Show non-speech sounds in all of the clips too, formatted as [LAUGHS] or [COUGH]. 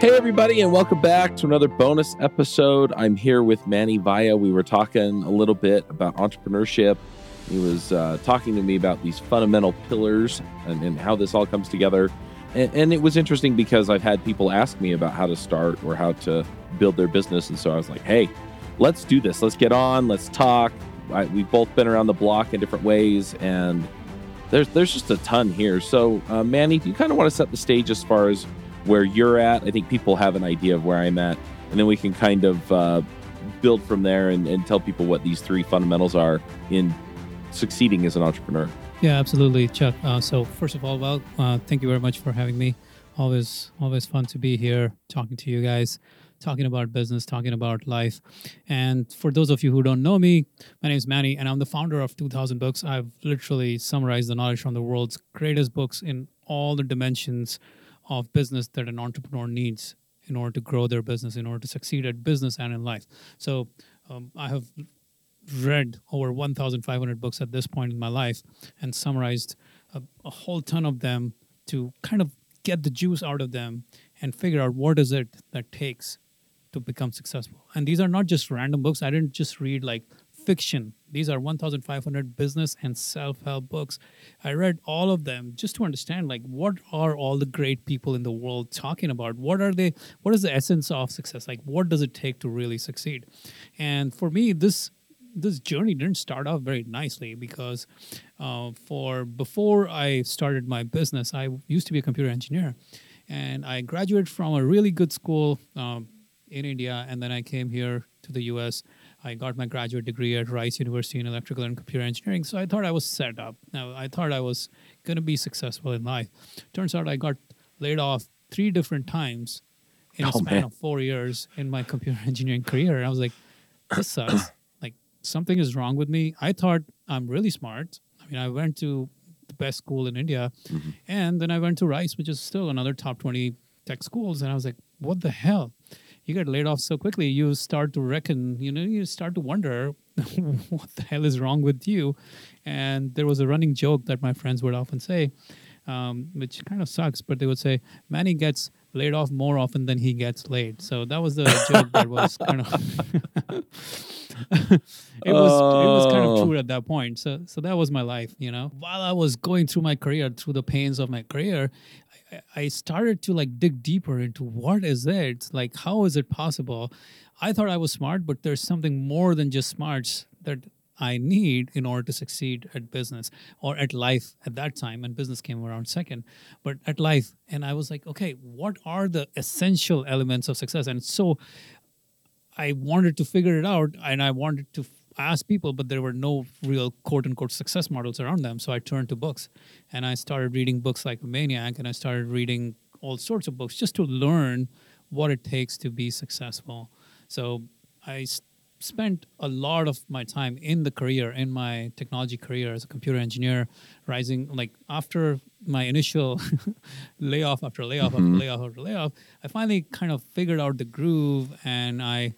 Hey, everybody, and welcome back to another bonus episode. I'm here with Mani Vaya. We were talking a little bit about entrepreneurship. He was uh, talking to me about these fundamental pillars and, and how this all comes together. And, and, it was interesting because I've had people ask me about how to start or how to build their business. And so I was like, hey, let's do this. Let's get on. Let's talk. I, we've both been around the block in different ways. And there's, there's just a ton here. So, uh, Mani, do you kind of want to set the stage as far as where you're at. I think people have an idea of where I'm at, and then we can kind of uh, build from there and, and tell people what these three fundamentals are in succeeding as an entrepreneur. Yeah, absolutely, Chuck. Uh, so first of all, well, uh, thank you very much for having me. Always, always fun to be here talking to you guys, talking about business, talking about life. And for those of you who don't know me, my name is Mani, and I'm the founder of 2000 Books. I've literally summarized the knowledge from the world's greatest books in all the dimensions of business that an entrepreneur needs in order to grow their business, in order to succeed at business and in life. So um, I have read over 1,500 books at this point in my life and summarized a, a whole ton of them to kind of get the juice out of them and figure out what is it that takes to become successful. And these are not just random books. I didn't just read like fiction. These are 1,500 business and self help books. I read all of them just to understand like what are all the great people in the world talking about? What are they? What is the essence of success? Like what does it take to really succeed? And for me, this this journey didn't start off very nicely because uh, for before I started my business, I used to be a computer engineer, and I graduated from a really good school um, in India, and then I came here to the U.S. I got my graduate degree at Rice University in electrical and computer engineering. So I thought I was set up. Now I thought I was going to be successful in life. Turns out I got laid off three different times in oh, a span man. of four years in my computer [LAUGHS] engineering career. And I was like, this sucks. [CLEARS THROAT] like something is wrong with me. I thought I'm really smart. I mean, I went to the best school in India, mm-hmm. and then I went to Rice, which is still another top 20 tech schools. And I was like, what the hell? You get laid off so quickly, you start to reckon, you know, you start to wonder [LAUGHS] what the hell is wrong with you. And there was a running joke that my friends would often say, um, which kind of sucks, but they would say, Mani gets laid off more often than he gets laid. So that was the joke that was kind of [LAUGHS] it was oh. it was kind of oh. true at that point. So so that was my life, you know. While I was going through my career, through the pains of my career, I started to like dig deeper into what is it? Like, how is it possible? I thought I was smart, but there's something more than just smarts that I need in order to succeed at business or at life at that time. And business came around second, but at life. And I was like, okay, what are the essential elements of success? And so I wanted to figure it out and I wanted to asked people, but there were no real quote unquote success models around them. So I turned to books and I started reading books like Maniac and I started reading all sorts of books just to learn what it takes to be successful. So I spent a lot of my time in the career, in my technology career as a computer engineer, rising like after my initial [LAUGHS] layoff after layoff mm-hmm. after layoff after layoff, I finally kind of figured out the groove and I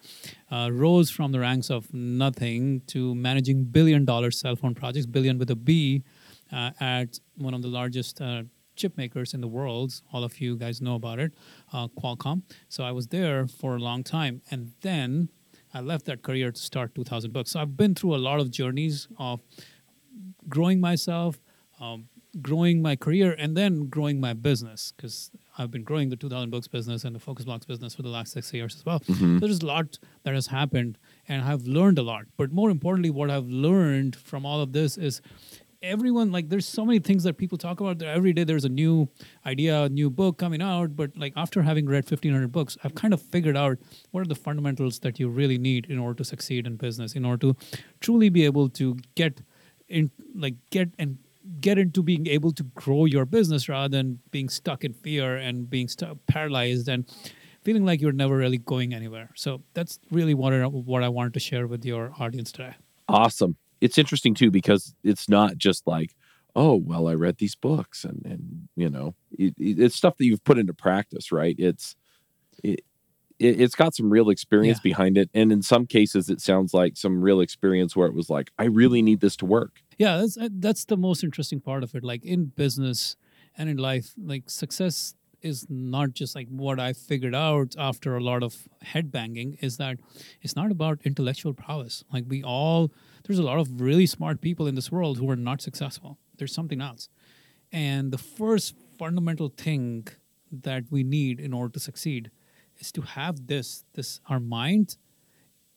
uh, rose from the ranks of nothing to managing billion dollar cell phone projects, billion with a B, uh, at one of the largest. Uh, chip makers in the world. All of you guys know about it, uh, Qualcomm. So I was there for a long time. And then I left that career to start 2000 Books. So I've been through a lot of journeys of growing myself, um, growing my career, and then growing my business because I've been growing the 2000 Books business and the Focus Blocks business for the last six years as well. Mm-hmm. There's a lot that has happened, and I've learned a lot. But more importantly, what I've learned from all of this is everyone like there's so many things that people talk about. Every day there's a new idea a new book coming out but like after having read 1500 books i've kind of figured out what are the fundamentals that you really need in order to succeed in business in order to truly be able to get in like get and get into being able to grow your business rather than being stuck in fear and being stuck paralyzed and feeling like you're never really going anywhere. So that's really what what I wanted to share with your audience today. Awesome it's interesting too because it's not just like oh well i read these books and and you know it, it's stuff that you've put into practice right it's it, it has got some real experience yeah. behind it and in some cases it sounds like some real experience where it was like i really need this to work yeah that's that's the most interesting part of it like in business and in life like success is not just like what I figured out after a lot of head banging is that it's not about intellectual prowess. Like we all, there's a lot of really smart people in this world who are not successful. There's something else. And the first fundamental thing that we need in order to succeed is to have this, this our mind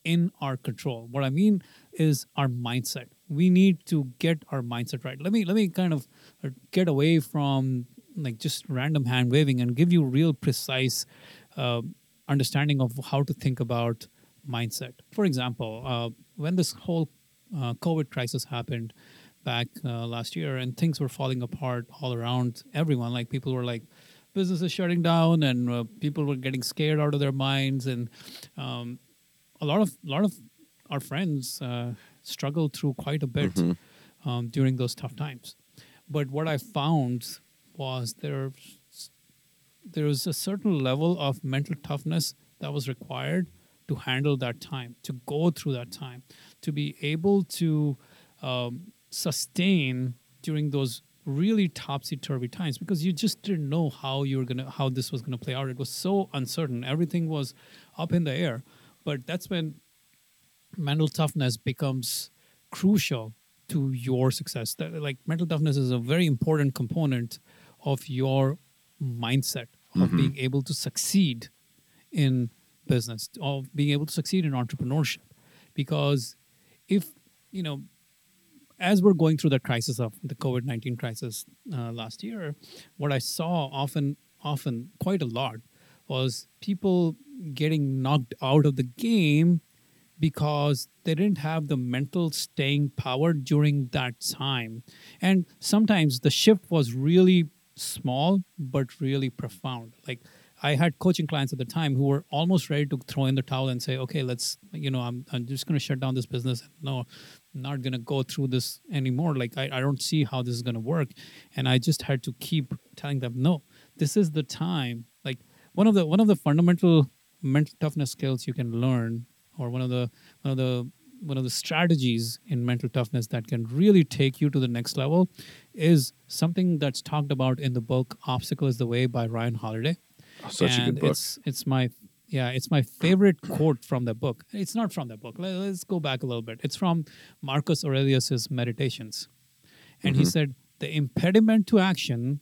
in our control. What I mean is our mindset. We need to get our mindset right. Let me let me kind of uh, get away from like just random hand waving and give you real precise uh, understanding of how to think about mindset. For example, uh, when this whole uh, COVID crisis happened back uh, last year and things were falling apart all around everyone, like people were like, businesses shutting down and uh, people were getting scared out of their minds and um, a lot of a lot of our friends uh, struggled through quite a bit Mm-hmm. um, during those tough times. But what I found was there there was a certain level of mental toughness that was required to handle that time, to go through that time, to be able to um, sustain during those really topsy turvy times because you just didn't know how you were gonna how this was gonna play out. It was so uncertain. Everything was up in the air. But that's when mental toughness becomes crucial to your success. That, like mental toughness is a very important component of your mindset of Mhm. being able to succeed in business, of being able to succeed in entrepreneurship. Because if you know, as we're going through the crisis of the COVID nineteen crisis uh, last year, what I saw often, often quite a lot was people getting knocked out of the game because they didn't have the mental staying power during that time. And sometimes the shift was really small, but really profound. Like I had coaching clients at the time who were almost ready to throw in the towel and say, okay, let's, you know, I'm, I'm just going to shut down this business. No, I'm not going to go through this anymore. Like I, I don't see how this is going to work. And I just had to keep telling them, no, this is the time. Like one of the, one of the fundamental mental toughness skills you can learn or one of the one of the one of the strategies in mental toughness that can really take you to the next level is something that's talked about in the book obstacle is the way by ryan holiday. Oh, such a good book. it's it's my yeah it's my favorite quote from the book. It's not from the book. Let- let's go back a little bit. It's from marcus aurelius's meditations. And he Mhm. said the impediment to action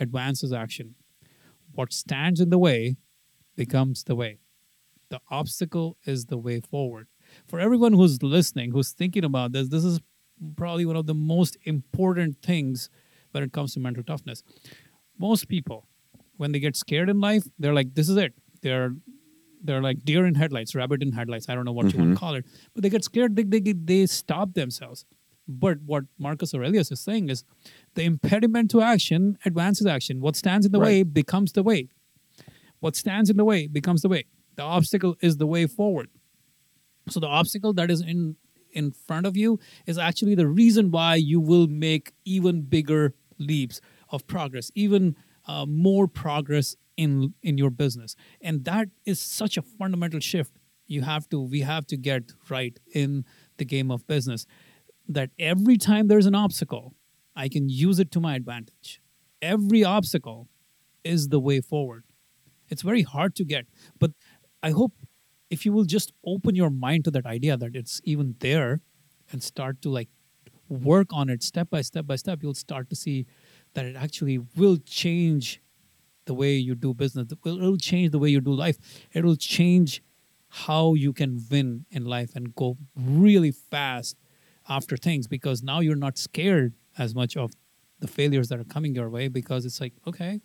advances action. What stands in the way becomes the way. The obstacle is the way forward for everyone who's listening who's thinking about this this is probably one of the most important things when it comes to mental toughness. Most people when they get scared in life they're like this is it. They're they're like deer in headlights rabbit in headlights i don't know what you want to mm-hmm. call it. But they get scared they, they, they stop themselves. But what marcus aurelius is saying is the impediment to action advances action. What stands in the Right. way becomes the way. What stands in the way becomes the way. The obstacle is the way forward so the obstacle that is in in front of you is actually the reason why you will make even bigger leaps of progress even uh, more progress in in your business. And that is such a fundamental shift you have to we have to get right in the game of business that every time there's an obstacle i can use it to my advantage. Every obstacle is the way forward. It's very hard to get but i hope if you will just open your mind to that idea that it's even there and start to like work on it step by step by step you'll start to see that it actually will change the way you do business it will, change the way you do life it will change how you can win in life and go really fast after things because now you're not scared as much of the failures that are coming your way because it's like okay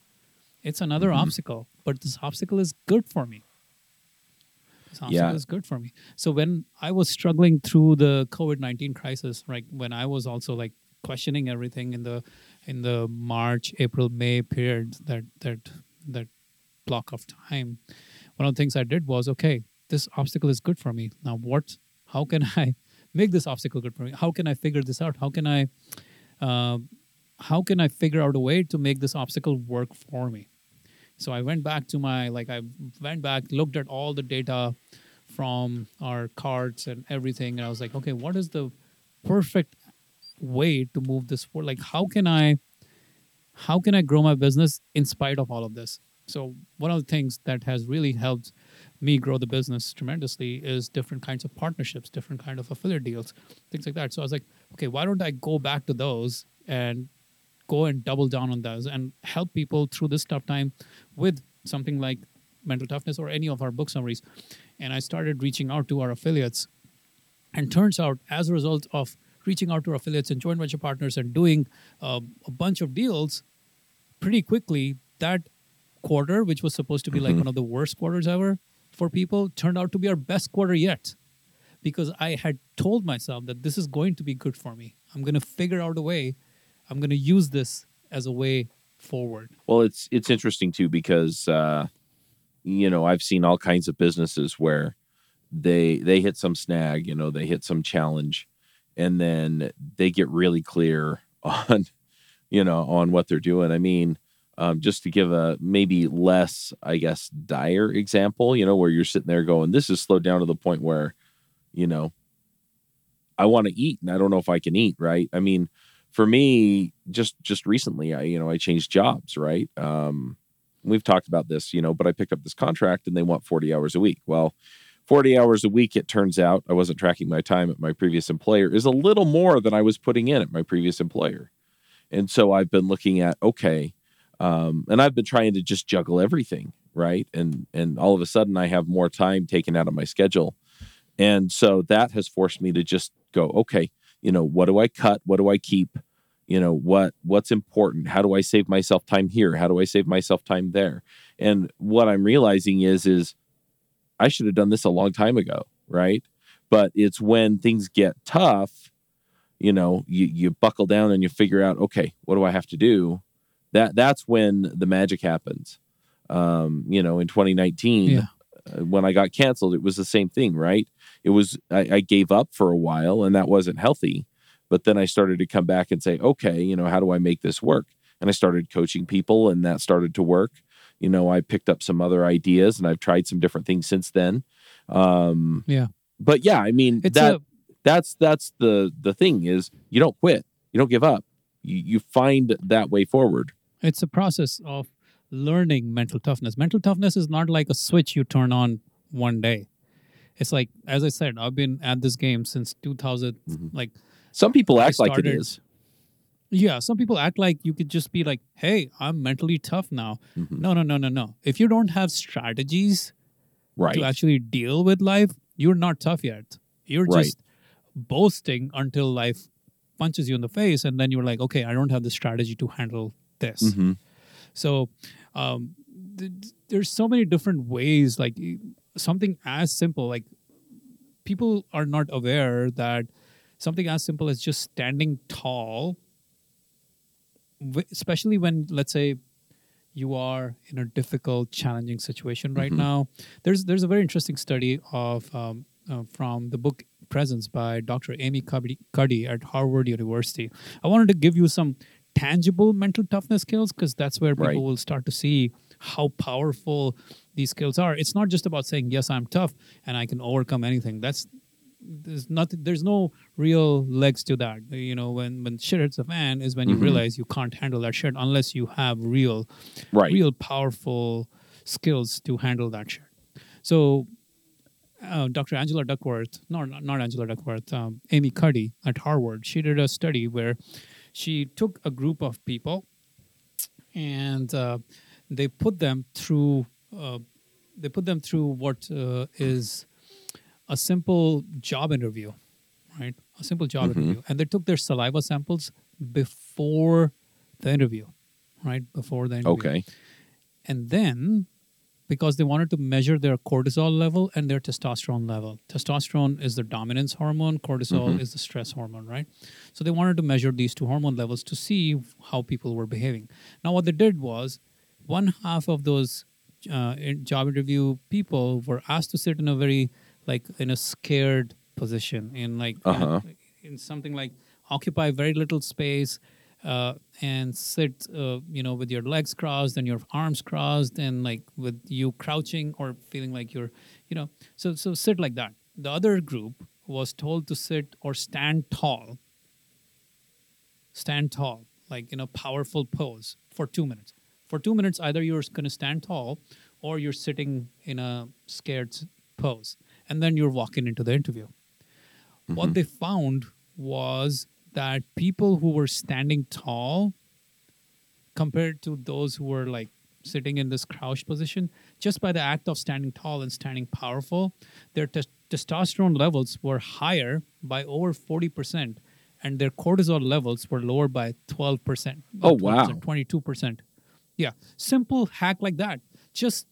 it's another Mhm. obstacle but this obstacle is good for me obstacle Yeah. is good for me. So when i was struggling through the covid-19 crisis right when i was also like questioning everything in the in the march april may period that that that block of time one of the things i did was okay this obstacle is good for me. Now what how can i [LAUGHS] make this obstacle good for me? How can i figure this out? How can i uh, how can i figure out a way to make this obstacle work for me so i went back to my like i went back looked at all the data from our carts and everything and i was like okay what is the perfect way to move this forward like how can i how can i grow my business in spite of all of this So one of the things that has really helped me grow the business tremendously is different kinds of partnerships, different kind of affiliate deals, things like that. So I was like, okay, why don't I go back to those and go and double down on those and help people through this tough time with something like mental toughness or any of our book summaries. And I started reaching out to our affiliates. And turns out, as a result of reaching out to our affiliates and joint venture partners and doing uh, a bunch of deals, pretty quickly, that quarter, which was supposed to be like Mhm. one of the worst quarters ever for people, turned out to be our best quarter yet. Because I had told myself that this is going to be good for me. I'm going to figure out a way. I'm going to use this as a way forward. Well, it's it's interesting too because uh, you know I've seen all kinds of businesses where they they hit some snag, you know, they hit some challenge, and then they get really clear [LAUGHS] on you know on what they're doing. I mean, um, just to give a maybe less, I guess, dire example, you know, where you're sitting there going, "This is slowed down to the point where, you know, I want to eat and I don't know if I can eat." Right? I mean for me just just recently i you know i changed jobs right? Um we've talked about this you know but i picked up this contract and they want 40 hours a week. Well 40 hours a week it turns out i wasn't tracking my time at my previous employer is a little more than i was putting in at my previous employer. And so i've been looking at okay um and i've been trying to just juggle everything right? And and all of a sudden i have more time taken out of my schedule. And so that has forced me to just go okay you know what do i cut? What do i keep? You know what what's important? How do i save myself time here? How do i save myself time there? And what i'm realizing is is i should have done this a long time ago right? But it's when things get tough you know you you buckle down and you figure out okay what do i have to do? That that's when the magic happens. Um you know in 2019 Yeah. uh, when i got canceled it was the same thing right it was I, I gave up for a while and that wasn't healthy. But then i started to come back and say okay you know how do i make this work? And i started coaching people and that started to work. You know i picked up some other ideas and i've tried some different things since then. Um Yeah. but yeah i mean It's that a that's that's the the thing is you don't quit. You don't give up. You, you find that way forward. It's a process of learning mental toughness. Mental toughness is not like a switch you turn on one day. It's like, as I said, I've been at this game since 2000. Mhm. Like, some people act like it is. yeah, some people act like you could just be like, hey, I'm mentally tough now. Mhm. No, no, no, no, no. If you don't have strategies right to actually deal with life, you're not tough yet. You're Right. just boasting until life punches you in the face. And then you're like, okay, I don't have the strategy to handle this. Mhm. So um, th- there's so many different ways. Like something as simple, like people are not aware that something as simple as just standing tall, especially when let's say you are in a difficult, challenging situation right Mhm. now. There's there's a very interesting study of um, uh, from the book Presence by Dr. Amy Cuddy, Cuddy at Harvard University. I wanted to give you some tangible mental toughness skills because that's where people Right. will start to see how powerful these skills are. It's not just about saying yes, I'm tough and I can overcome anything. That's there's nothing. There's no real legs to that. You know, when when shit hits the fan is when you Mhm. realize you can't handle that shit unless you have real right real powerful skills to handle that shit. So, uh, Dr. Angela Duckworth, no, not, not Angela Duckworth, um, Amy Cuddy at Harvard, she did a study where she took a group of people and uh, they put them through uh, they put them through what uh, is a simple job interview, right? A simple job Mhm. interview, and they took their saliva samples before the interview, right? Before the interview okay and then because they wanted to measure their cortisol level and their testosterone level testosterone is the dominance hormone cortisol Mhm. is the stress hormone right so they wanted to measure these two hormone levels to see how people were behaving now what they did was one half of those uh, job interview people were asked to sit in a very like in a scared position in like in Uh-huh. in something like occupy very little space uh, and sit, uh, you know, with your legs crossed and your arms crossed, and like with you crouching or feeling like you're, you know, so so sit like that. The other group was told to sit or stand tall, stand tall, like in a powerful pose for two minutes. For two minutes, either you're going to stand tall or you're sitting in a scared pose. And then you're walking into the interview. What mm-hmm. they found was that people who were standing tall compared to those who were like sitting in this crouched position, just by the act of standing tall and standing powerful, their tes- testosterone levels were higher by over 40%, and their cortisol levels were lower by 12%. Oh, wow. 12%, 22%. Yeah. Simple hack like that. Just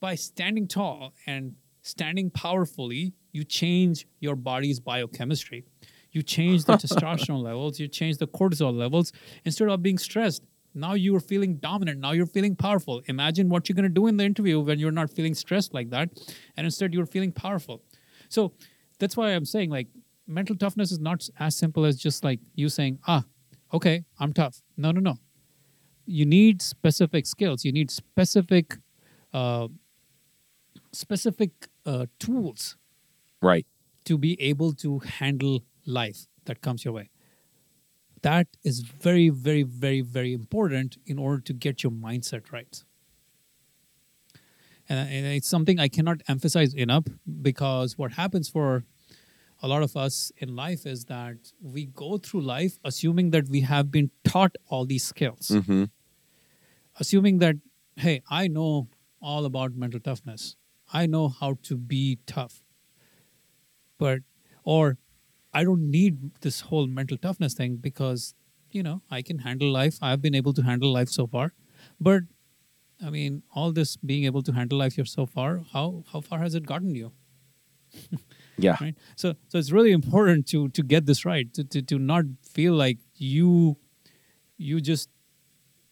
by standing tall and standing powerfully, you change your body's biochemistry. You change the [LAUGHS] testosterone levels, you change the cortisol levels. Instead of being stressed, now you're feeling dominant. Now you're feeling powerful. Imagine what you're going to do in the interview when you're not feeling stressed like that. And instead, you're feeling powerful. So that's why I'm saying, like, mental toughness is not as simple as just like you saying, ah, okay, I'm tough. No, no, no you need specific skills you need specific uh, specific uh, tools Right. to be able to handle life that comes your way that is very very very very important in order to get your mindset right and, and it's something i cannot emphasize enough because what happens for a lot of us in life is that we go through life assuming that we have been taught all these skills Mm-hmm. Assuming that hey i know all about mental toughness. I know how to be tough. But or i don't need this whole mental toughness thing because you know i can handle life. I've been able to handle life so far. But i mean all this being able to handle life here so far how how far has it gotten you? [LAUGHS] Yeah. right? So so it's really important to to get this right to to, to not feel like you you just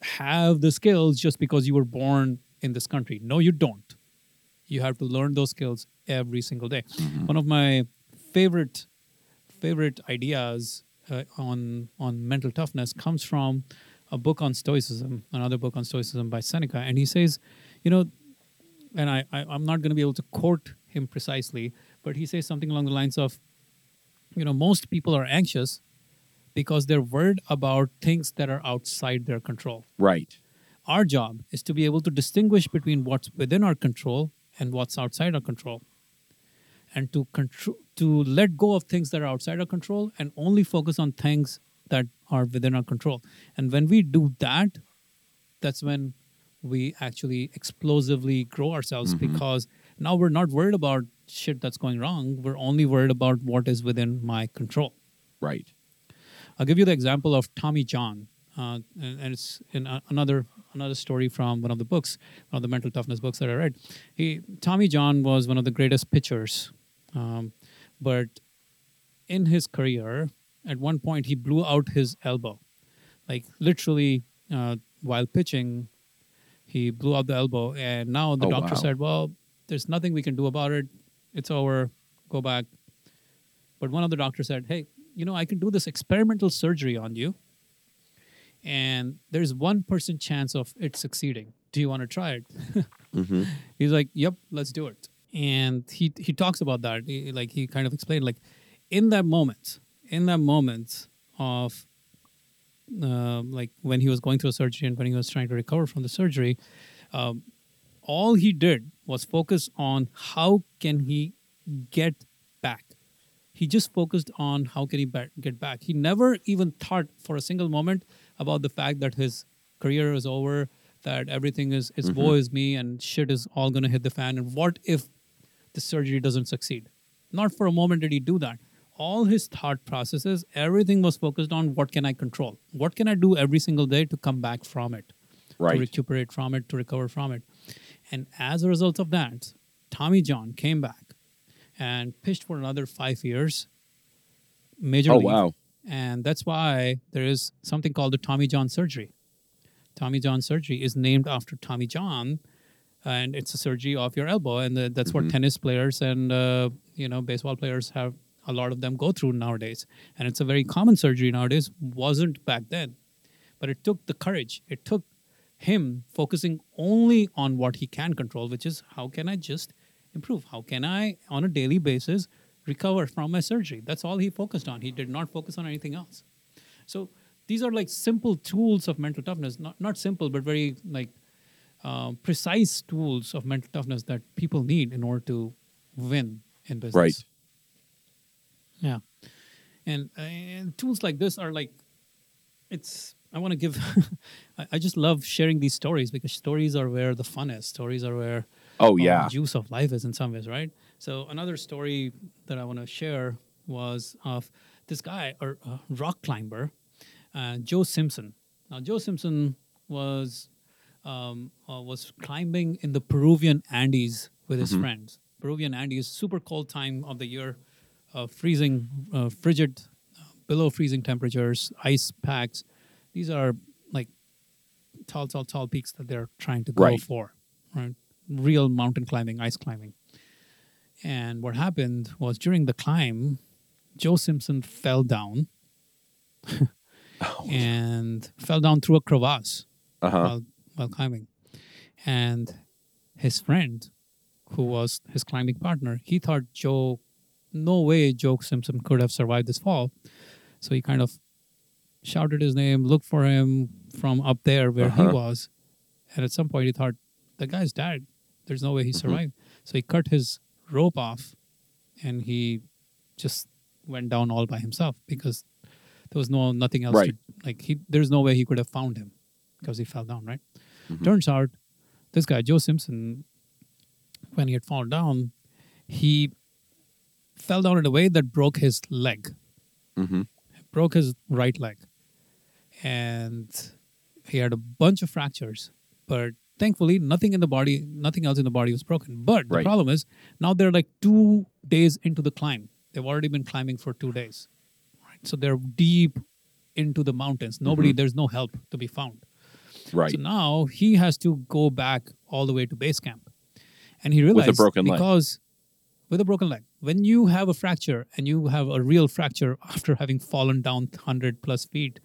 have the skills just because you were born in this country. No you don't. You have to learn those skills every single day. One of my favorite favorite ideas uh, on on mental toughness comes from a book on stoicism another book on stoicism by seneca. And he says you know and I, I I'm not going to be able to quote him precisely, but he says something along the lines of, you know, most people are anxious because they're worried about things that are outside their control. Right. Our job is to be able to distinguish between what's within our control and what's outside our control, and to control to let go of things that are outside our control and only focus on things that are within our control. And when we do that, that's when we actually explosively grow ourselves mm-hmm. because now we're not worried about shit that's going wrong. We're only worried about what is within my control. Right. I'll give you the example of Tommy John, uh, and, and it's in a, another another story from one of the books, one of the mental toughness books that I read. He Tommy John was one of the greatest pitchers, um, but in his career, at one point he blew out his elbow, like literally uh, while pitching, he blew out the elbow, and now the Oh, doctor wow. said, "Well, there's nothing we can do about it. It's over. Go back." But one of the doctors said, "Hey, you know, I can do this experimental surgery on you, and there's one percent chance of it succeeding. Do you want to try it?" [LAUGHS] Mm-hmm. He's like, "Yep, let's do it." And he he talks about that. He, like he kind of explained, like in that moment, in that moment of uh, like when he was going through a surgery and when he was trying to recover from the surgery, um, all he did was focus on how can he get. He just focused on how can he get back. He never even thought for a single moment about the fact that his career is over, that everything is is mm-hmm. woe is me, and shit is all gonna hit the fan. And what if the surgery doesn't succeed? Not for a moment did he do that. All his thought processes, everything was focused on what can I control? What can I do every single day to come back from it? to recuperate from it, to recover from it. And as a result of that, Tommy John came back and pitched for another five years, major Oh league. wow. And that's why there is something called the Tommy John surgery. Tommy John surgery is named after Tommy John, and it's a surgery of your elbow, and the, that's what tennis players and uh, you know baseball players have a lot of them go through nowadays, and it's a very common surgery nowadays. wasn't back then, but it took the courage. It took him focusing only on what he can control, which is how can I just improve? How can I, on a daily basis, recover from my surgery? That's all he focused on. He did not focus on anything else. So these are like simple tools of mental toughness. Not not simple, but very like um, precise tools of mental toughness that people need in order to win in business. Right. Yeah, and, and tools like this are like, it's. I want to give. [LAUGHS] I, I just love sharing these stories because stories are where the fun is. Stories are where Oh uh, yeah. juice of life is in some ways, right? So another story that I want to share was of this guy, a, uh, rock climber, uh, Joe Simpson. Now Joe Simpson was um, uh, was climbing in the Peruvian Andes with his friends. Peruvian Andes, super cold time of the year, uh, freezing, uh, frigid, uh, below freezing temperatures, ice packs. These are like tall, tall, tall peaks that they're trying to go Right. for, right? Real mountain climbing, ice climbing. And what happened was during the climb, Joe Simpson fell down Oh. and fell down through a crevasse Uh huh. while, while climbing. And his friend, who was his climbing partner, he thought Joe, no way Joe Simpson could have survived this fall. So he kind of shouted his name, looked for him from up there where he Uh-huh. was. And at some point he thought, the guy's dead. There's no way he survived. So he cut his rope off and he just went down all by himself because there was no nothing else Right. to like he there's no way he could have found him because he fell down, right? Mm-hmm. Turns out this guy, Joe Simpson, when he had fallen down, he fell down in a way that broke his leg, Mm-hmm. broke his right leg. And he had a bunch of fractures, but thankfully nothing in the body, nothing else in the body was broken. But the Right. problem is now they're like two days into the climb. They've already been climbing for two days. Right. So they're deep into the mountains. Mm-hmm. Nobody, there's no help to be found. Right. So now he has to go back all the way to base camp. And he realized broken leg. because with a broken leg, when you have a fracture and you have a real fracture [LAUGHS] after having fallen down 100 plus feet,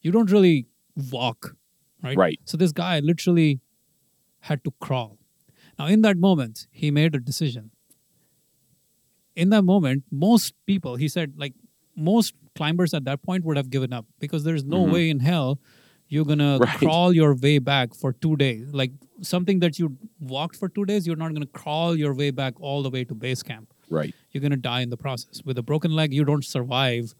you don't really walk, right? Right. So this guy literally had to crawl. Now, in that moment, he made a decision. In that moment, most people, he said, like most climbers at that point would have given up because there's no mm-hmm. way in hell you're gonna [LAUGHS] Right. crawl your way back for two days. Like something that you walked for two days, you're not gonna crawl your way back all the way to base camp. right. You're gonna die in the process. With a broken leg, you don't survive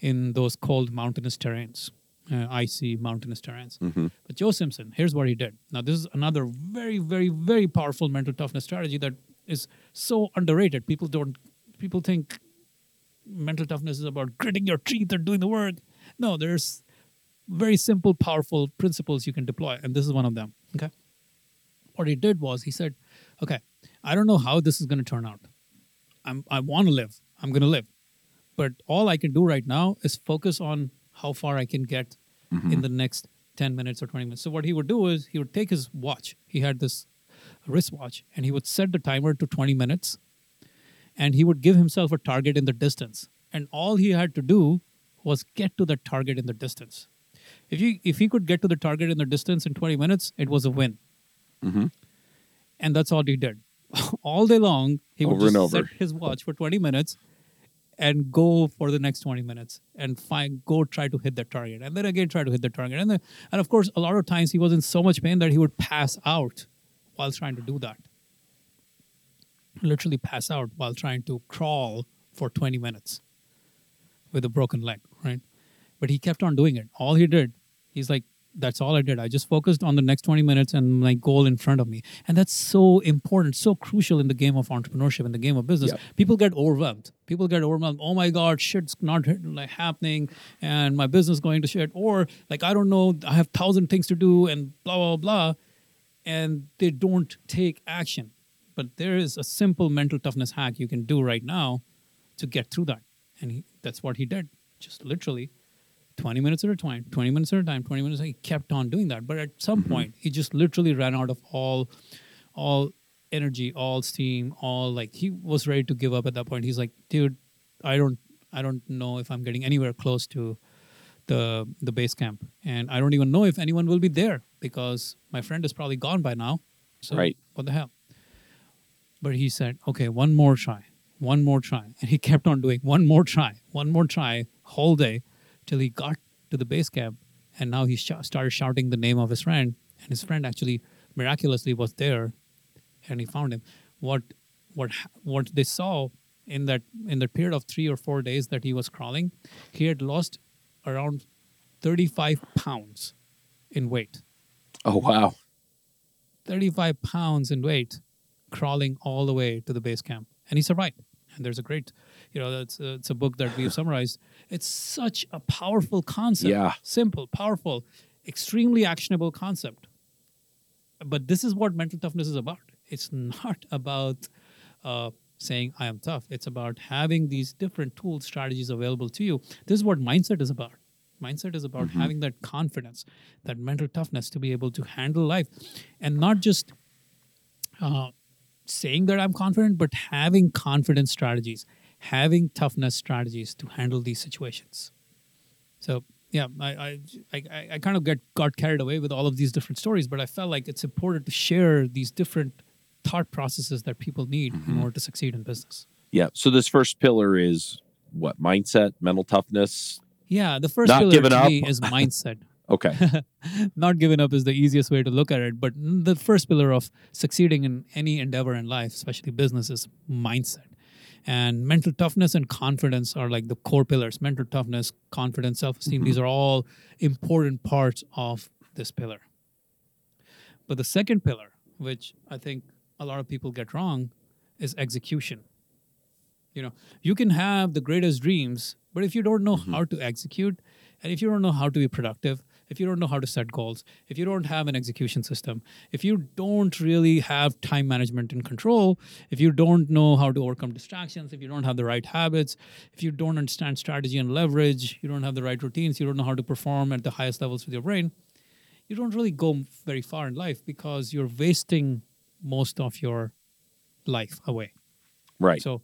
in those cold mountainous terrains, uh, icy mountainous terrains. Mm-hmm. But Joe Simpson, here's what he did. Now, this is another very, very, very powerful mental toughness strategy that is so underrated. People don't, people think mental toughness is about gritting your teeth or doing the work. No, there's very simple, powerful principles you can deploy, and this is one of them. Okay. What he did was he said, "Okay, I don't know how this is going to turn out. I'm, I want to live. I'm going to live, but all I can do right now is focus on how far I can get in the next 10 minutes or 20 minutes. So what he would do is he would take his watch. He had this wristwatch and he would set the timer to 20 minutes and he would give himself a target in the distance. And all he had to do was get to the target in the distance. If he if he could get to the target in the distance in 20 minutes, it was a win. Mm-hmm. And that's all he did. [LAUGHS] all day long, he would Over and just set his watch for 20 minutes and go for the next 20 minutes and find go try to hit the target. And then again try to hit the target. And then and of course a lot of times he was in so much pain that he would pass out while trying to do that. Literally pass out while trying to crawl for 20 minutes with a broken leg right? But he kept on doing it. All he did he's like that's all i did. I just focused on the next 20 minutes and my goal in front of me. And that's so important so crucial in the game of entrepreneurship in the game of business. Yep. people get overwhelmed. People get overwhelmed. Oh my god shit's not like happening and my business going to shit. Or like i don't know i have thousand things to do and blah blah blah. And they don't take action. But there is a simple mental toughness hack you can do right now to get through that. And he, that's what he did just literally 20 minutes at a time 20 minutes at a time 20 minutes he kept on doing that. But at some mm-hmm. point he just literally ran out of all all energy all steam all like he was ready to give up at that point. He's like dude i don't i don't know if i'm getting anywhere close to the the base camp. And i don't even know if anyone will be there because my friend is probably gone by now. So Right. what the hell? But he said okay one more try one more try. And he kept on doing one more try one more try whole day till he got to the base camp and now he sh- started shouting the name of his friend and his friend actually miraculously was there, and he found him. What what what they saw in that in that period of three or four days that he was crawling, he had lost around thirty five pounds in weight. Oh wow. 35 pounds in weight crawling all the way to the base camp and he survived and there's a great you know that's uh, it's a book that we've summarized. It's such a powerful concept. Yeah. simple powerful extremely actionable concept. But this is what mental toughness is about. It's not [LAUGHS] about uh, saying i am tough. It's about having these different tools strategies available to you. This is what mindset is about. Mindset is about having that confidence that mental toughness to be able to handle life. And not just uh, saying that i'm confident but having confidence strategies having toughness strategies to handle these situations so yeah, I I, I, I- kind of get got carried away with all of these different stories, but I felt like it's important to share these different thought processes that people need in mm-hmm. order to succeed in business. Yeah. So this first pillar is what? Mindset, mental toughness. Yeah, the first Not pillar giving up. is mindset. [LAUGHS] Okay. [LAUGHS] Not giving up is the easiest way to look at it, but the first pillar of succeeding in any endeavor in life, especially business, is mindset. And mental toughness and confidence are like the core pillars. Mental toughness, confidence, self esteem, mm-hmm. these are all important parts of this pillar. But the second pillar, which I think a lot of people get wrong, is execution. You know, you can have the greatest dreams, but if you don't know mm-hmm. how to execute, and if you don't know how to be productive, if you don't know how to set goals, if you don't have an execution system, if you don't really have time management and control, if you don't know how to overcome distractions, if you don't have the right habits, if you don't understand strategy and leverage, you don't have the right routines, you don't know how to perform at the highest levels with your brain, you don't really go very far in life because you're wasting most of your life away. Right. So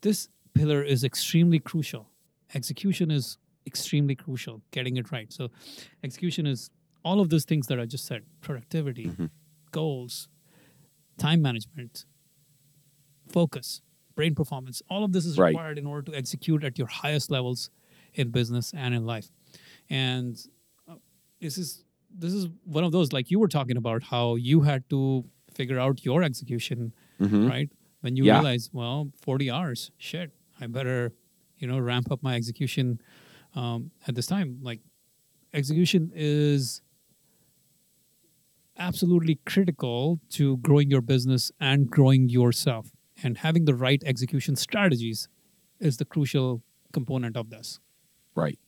this pillar is extremely crucial. Execution is extremely crucial, getting it right. So execution is all of those things that I just said productivity, goals, time management, focus, brain performance. All of this is Right. required in order to execute at your highest levels in business and in life. And uh, this is this is one of those like you were talking about how you had to figure out your execution Mhm. right? When you Yeah. realize, well, 40 hours, shit, I better, you know, ramp up my execution um, at this time. Like, execution is absolutely critical to growing your business and growing yourself. And having the right execution strategies is the crucial component of this. Right.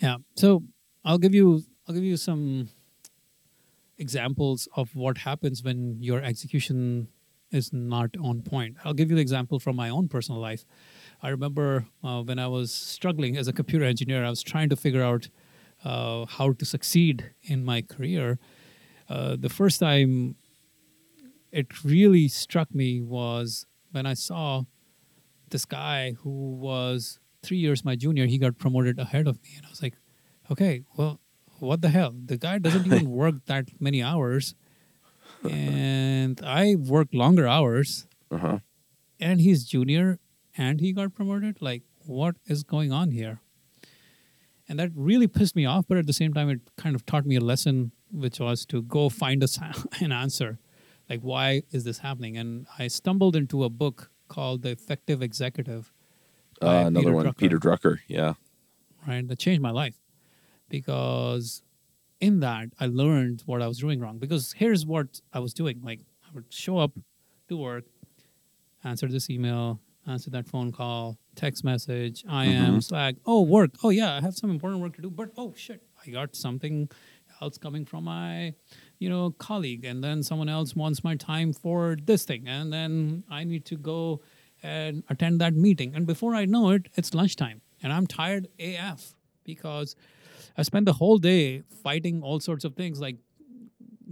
Yeah. So I'll give you I'll give you some examples of what happens when your execution is not on point. I'll give you the example from my own personal life. I remember uh, when I was struggling as a computer engineer, I was trying to figure out uh, how to succeed in my career. Uh, the first time it really struck me was when I saw this guy who was three years my junior. He got promoted ahead of me, and I was like, okay, well, what the hell? The guy doesn't even [LAUGHS] work that many hours, and I work longer hours, Uh huh. and he's junior, and he got promoted. Like, what is going on here? And that really pissed me off, but at the same time, it kind of taught me a lesson, which was to go find a, [LAUGHS] an answer. Like, why is this happening? And I stumbled into a book called The Effective Executive. Uh, another Peter one, Drucker Peter Drucker. Yeah. right? That changed my life because in that I learned what I was doing wrong. Because here's what I was doing: like I would show up to work, answer this email, answer that phone call, text message, I mm-hmm. am Slack. Oh, work. Oh yeah, I have some important work to do. But oh shit, I got something else coming from my you know colleague and then someone else wants my time for this thing and then i need to go and attend that meeting and before i know it it's lunchtime and i'm tired af because i spent the whole day fighting all sorts of things like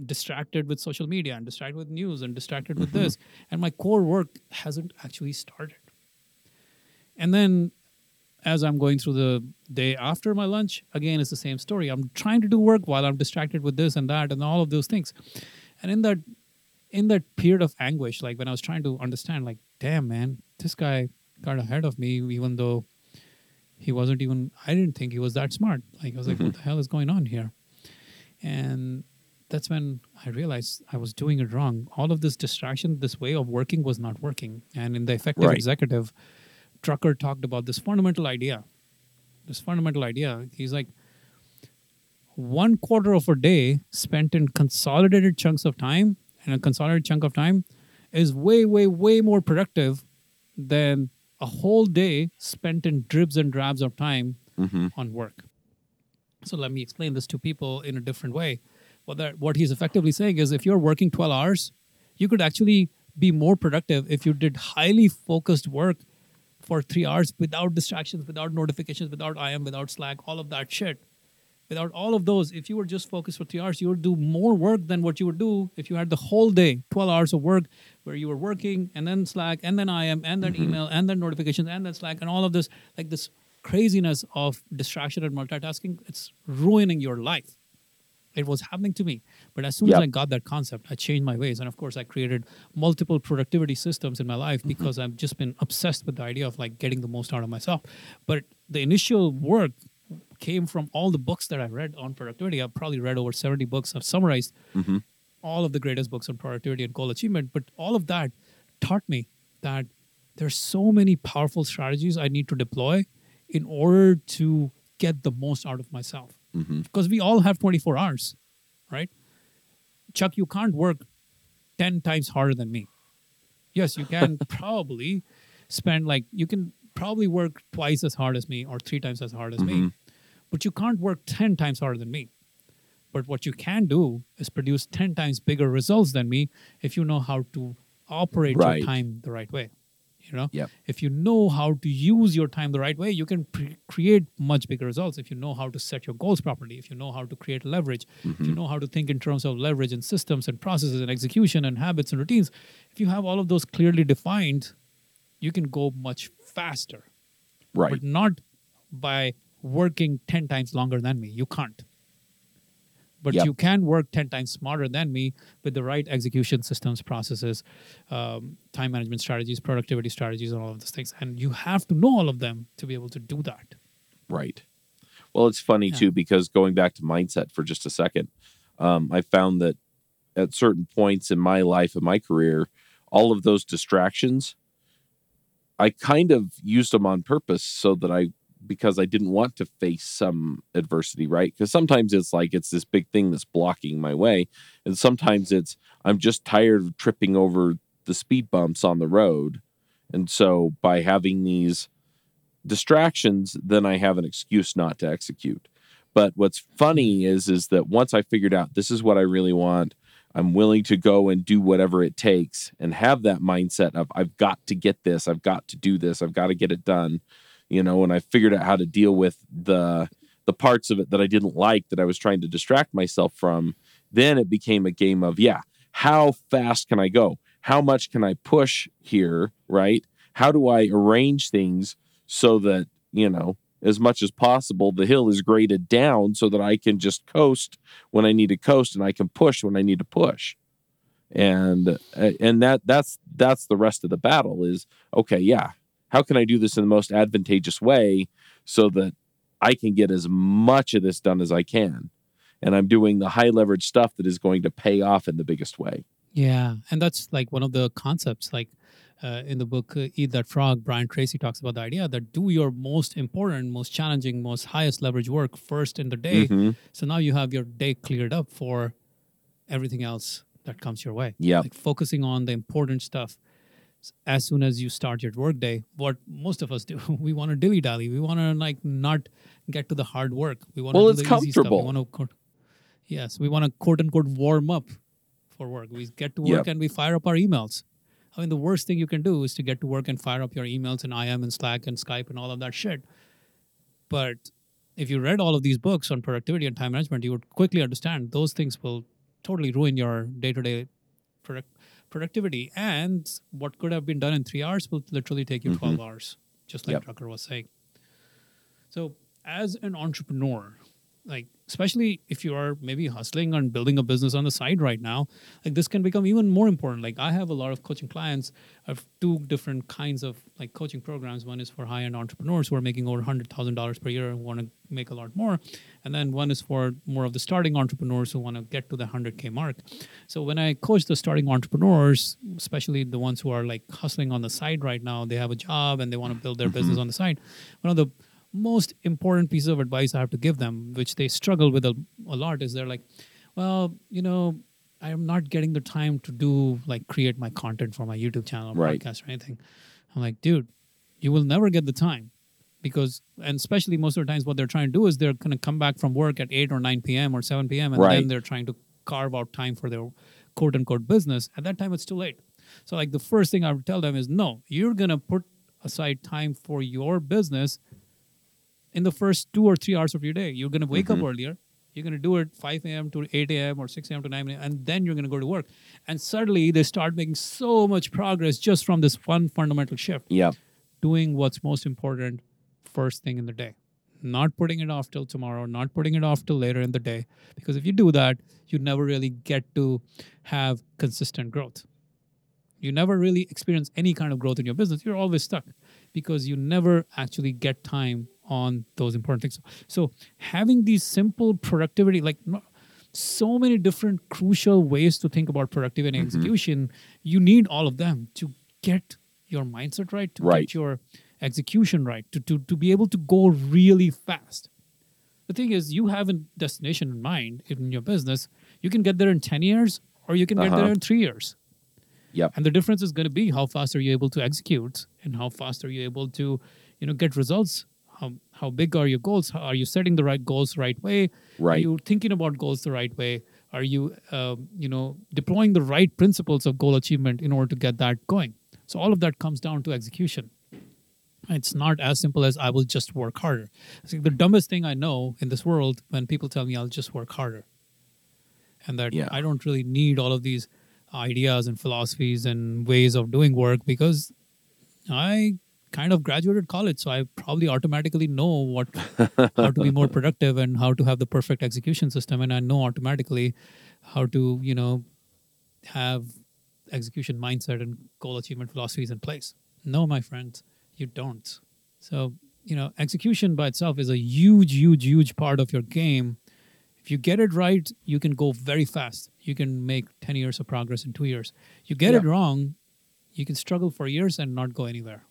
distracted with social media and distracted with news and distracted with mm-hmm. this and my core work hasn't actually started and then as I'm going through the day after my lunch, again, it's the same story. I'm trying to do work while I'm distracted with this and that and all of those things. And in that in that period of anguish, like when I was trying to understand, like, damn man, this guy got ahead of me, even though he wasn't even I didn't think he was that smart. Like I was like, mm-hmm. what the hell is going on here? And that's when I realized I was doing it wrong. All of this distraction, this way of working was not working. And in the effective Right. executive, Drucker talked about this fundamental idea. This fundamental idea. He's like, one quarter of a day spent in consolidated chunks of time and a consolidated chunk of time is way, way, way more productive than a whole day spent in dribs and drabs of time hmm on work. So let me explain this to people in a different way. What that what he's effectively saying is if you're working 12 hours, you could actually be more productive if you did highly focused work for 3 hours without distractions, without notifications, without IM, without Slack, all of that shit. Without all of those, if you were just focused for 3 hours, you would do more work than what you would do if you had the whole day, 12 hours of work where you were working and then Slack and then IM and then mm-hmm. email and then notifications and then Slack and all of this like this craziness of distraction and multitasking, it's ruining your life. It was happening to me. But as soon Yep. as I got that concept, I changed my ways. And of course, I created multiple productivity systems in my life because I've just been obsessed with the idea of like getting the most out of myself. But the initial work came from all the books that I read on productivity. I've probably read over 70 books. I've summarized hmm all of the greatest books on productivity and goal achievement. But all of that taught me that there's so many powerful strategies I need to deploy in order to get the most out of myself. Hmm Because we all have 24 hours, right? Chuck, you can't work 10 times harder than me. Yes, you can [LAUGHS] probably spend like, you can probably work twice as hard as me or three times as hard as me, Mhm. but you can't work 10 times harder than me. But what you can do is produce 10 times bigger results than me if you know how to operate Right. your time the right way. You know, Yep. if you know how to use your time the right way, you can pre- create much bigger results. If you know how to set your goals properly, if you know how to create leverage, if you mm-hmm. know how to think in terms of leverage and systems and processes and execution and habits and routines, if you have all of those clearly defined, you can go much faster Right. but not by working 10 times longer than me. You can't. But Yep. you can work 10 times smarter than me with the right execution systems, processes, um, time management strategies, productivity strategies, and all of those things. And you have to know all of them to be able to do that. Right. Well, it's funny Yeah. too because going back to mindset for just a second, um, I found that at certain points in my life and my career, all of those distractions, I kind of used them on purpose so that I because I didn't want to face some adversity, right? Because sometimes it's like it's this big thing that's blocking my way, and sometimes it's I'm just tired of tripping over the speed bumps on the road, and so by having these distractions, then I have an excuse not to execute. But what's funny is is that once I figured out this is what I really want, I'm willing to go and do whatever it takes and have that mindset of I've got to get this, I've got to do this, I've got to get it done. You know, and I figured out how to deal with the the parts of it that I didn't like that I was trying to distract myself from, then it became a game of yeah, how fast can I go? How much can I push here, right? How do I arrange things so that, you know, as much as possible the hill is graded down so that I can just coast when I need to coast and I can push when I need to push. And and that that's that's the rest of the battle is okay, yeah. How can I do this in the most advantageous way so that I can get as much of this done as I can? And I'm doing the high leverage stuff that is going to pay off in the biggest way. Yeah. And that's like one of the concepts. Like uh, in the book uh, Eat That Frog, Brian Tracy talks about the idea that do your most important, most challenging, most highest leverage work first in the day. Mhm. So now you have your day cleared up for everything else that comes your way. Yeah. Like focusing on the important stuff. As soon as you start your workday, what most of us do, [LAUGHS] we want to dilly dally. We want to like not get to the hard work. We want to do it's the easy stuff. We want to, yes, we want to quote unquote warm up for work. We get to work Yep. and we fire up our emails. I mean, the worst thing you can do is to get to work and fire up your emails and IM and Slack and Skype and all of that shit. But if you read all of these books on productivity and time management, you would quickly understand those things will totally ruin your day to day productivity. And what could have been done in three hours will literally take you 12 mm-hmm. hours, just like Yep. Drucker was saying. So, as an entrepreneur, like especially if you are maybe hustling and building a business on the side right now like this can become even more important. Like i have a lot of coaching clients of two different kinds of like coaching programs. One is for high-end entrepreneurs who are making over $100000 per year and want to make a lot more. And then one is for more of the starting entrepreneurs who want to get to the 100k mark. So when i coach the starting entrepreneurs especially the ones who are like hustling on the side right now they have a job and they want to build their mm-hmm. business on the side. One of the most important piece of advice I have to give them, which they struggle with a, a lot, is they're like, well, you know, I'm not getting the time to do like create my content for my YouTube channel, or Right. podcast, or anything. I'm like, dude, you will never get the time because, and especially most of the times, what they're trying to do is they're going to come back from work at 8 or 9 p.m. or 7 p.m. and Right. then they're trying to carve out time for their quote unquote business. At that time, it's too late. So, like, the first thing I would tell them is no, you're going to put aside time for your business in the first two or three hours of your day. You're going to wake up mm-hmm. earlier. You're going to do it 5 a.m. to 8 a.m. or 6 a.m. to 9 a.m. And then you're going to go to work. And suddenly they start making so much progress just from this one fundamental shift Yeah. doing what's most important first thing in the day. Not putting it off till tomorrow, not putting it off till later in the day. Because if you do that, you never really get to have consistent growth. You never really experience any kind of growth in your business. You're always stuck because you never actually get time on those important things. So, having these simple productivity, like so many different crucial ways to think about productivity and execution, you need all of them to get your mindset right, to Right. get your execution right, to, to, to be able to go really fast. The thing is, you have a destination in mind in your business. You can get there in 10 years or you can get Uh-huh. there in three years. Yep. And the difference is going to be how fast are you able to execute and how fast are you able to, you know, get results. How, how big are your goals? How, are you setting the right goals the right way? Are you thinking about goals the right way? Are you, um, you know, deploying the right principles of goal achievement in order to get that going? So all of that comes down to execution. It's not as simple as I will just work harder. It's like the dumbest thing I know in this world when people tell me I'll just work harder, and that Yeah. I don't really need all of these ideas and philosophies and ways of doing work because I kind of graduated college, so I probably automatically know what how to be more [LAUGHS] productive and how to have the perfect execution system, and I know automatically how to you know have execution mindset and goal achievement philosophies in place. No, my friends, you don't. So you know, execution by itself is a huge, huge, huge part of your game. If you get it right, you can go very fast. You can make 10 years of progress in two years. You get it wrong, you can struggle for years and not go anywhere.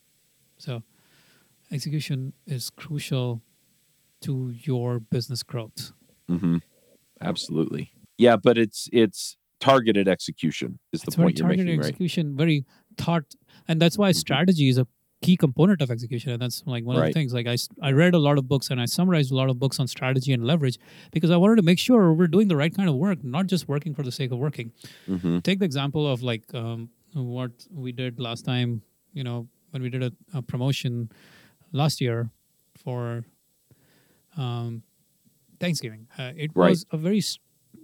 So, execution is crucial to your business growth. hmm Absolutely. Yeah, but it's it's targeted execution is the it's point you're targeted making, right? execution, very thought, and that's why Mhm. strategy is a key component of execution. And that's like one of the things. Like I, I read a lot of books and I summarized a lot of books on strategy and leverage because I wanted to make sure we're doing the right kind of work, not just working for the sake of working. hmm Take the example of like um, what we did last time. You know, when we did a, a promotion last year for um, Thanksgiving. Uh, it Right. was a very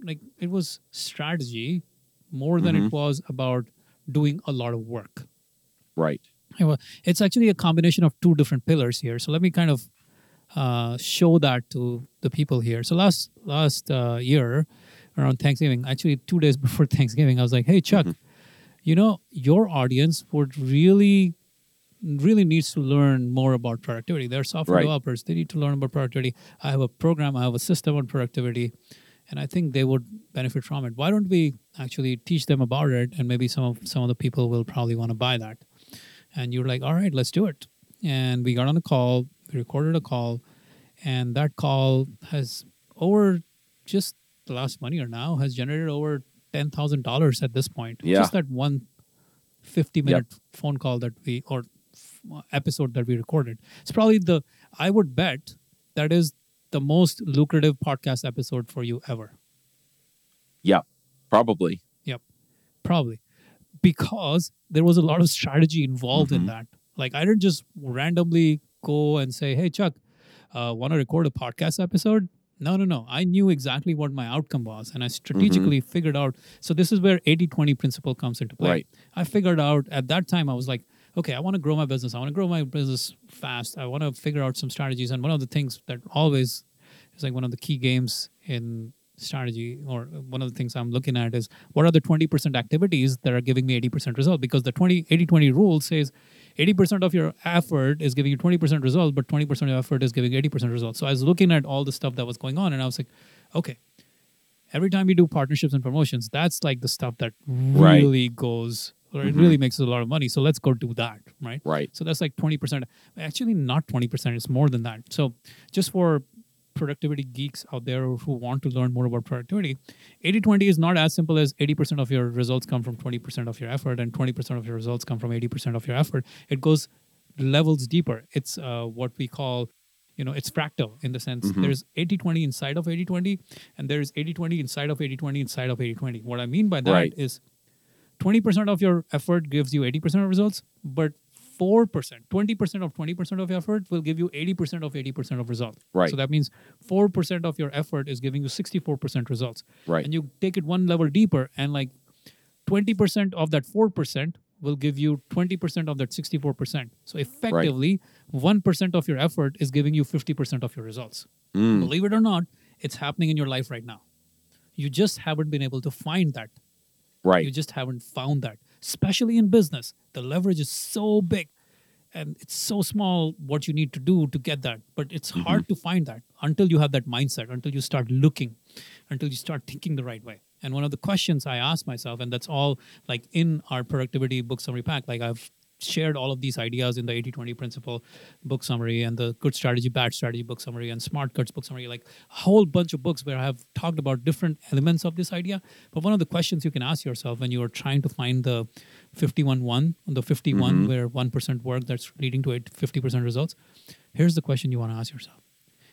like it was strategy more than Mhm. it was about doing a lot of work. Right. It's actually a combination of two different pillars here. So let me kind of uh, show that to the people here. So last last uh, year around Thanksgiving, actually two days [LAUGHS] before Thanksgiving, I was like, "Hey Chuck, you know your audience would really really needs to learn more about productivity. They're software Right. developers. They need to learn about productivity. I have a program, I have a system on productivity, and I think they would benefit from it. Why don't we actually teach them about it? And maybe some of some of the people will probably want to buy that. And you're like, all right, let's do it. And we got on a call, we recorded a call, and that call has over just the last one year now has generated over ten thousand dollars at this point. Yeah. Just that one 50 minute phone call that we or episode that we recorded. It's probably the I would bet that is the most lucrative podcast episode for you ever. Yeah. Probably. Yep, probably because there was a lot of strategy involved in Mhm. that. Like I didn't just randomly go and say, "Hey Chuck, uh, want to record a podcast episode?" No, no, no. I knew exactly what my outcome was, and I strategically figured out. So this is where 80-20 principle comes into play. Right. I figured out at that time I was like, okay, I want to grow my business. I want to grow my business fast. I want to figure out some strategies. And one of the things that always is like one of the key games in strategy or one of the things i'm looking at is what are the 20% activities that are giving me 80% result because the 20 80 20 rule says 80% of your effort is giving you 20% result but 20% of your effort is giving 80% result so i was looking at all the stuff that was going on and i was like okay every time you do partnerships and promotions that's like the stuff that Right. really or it really makes a lot of money so let's go do that right Right. so that's like 20%. Actually, not 20%, it's more than that. So, just for productivity geeks out there who want to learn more about productivity, 80 20 is not as simple as 80% of your results come from 20% of your effort and 20% of your results come from 80% of your effort. It goes levels deeper. It's uh, what we call you know it's fractal in the sense Mhm. there's 80 20 inside of 80 20 and there's 80 20 inside of 80 20 inside of 80 20 what i mean by that is Right. 20% of your effort gives you 80% of results, but 4%, 20% of 20% of effort will give you 80% of 80% of results. Right. So that means 4% of your effort is giving you 64% results. Right. And you take it one level deeper, and like 20% of that 4% will give you 20% of that 64%. So effectively, 1% of your effort is giving you 50% of your results. Mm. Believe it or not, it's happening in your life right now. You just haven't been able to find that you just haven't found that, especially in business. The leverage is so big and it's so small what you need to do to get that. But it's mm-hmm. hard to find that until you have that mindset, until you start looking, until you start thinking the right way. And one of the questions I ask myself, and that's all like in our productivity book summary pack, like I've shared all of these ideas in the 80 20 principle book summary and the good strategy, bad strategy book summary and smart cuts book summary, like a whole bunch of books where I have talked about different elements of this idea. But one of the questions you can ask yourself when you are trying to find the 51 1, the 51 Mhm. where 1% work that's leading to eight- 50% results, here's the question you want to ask yourself.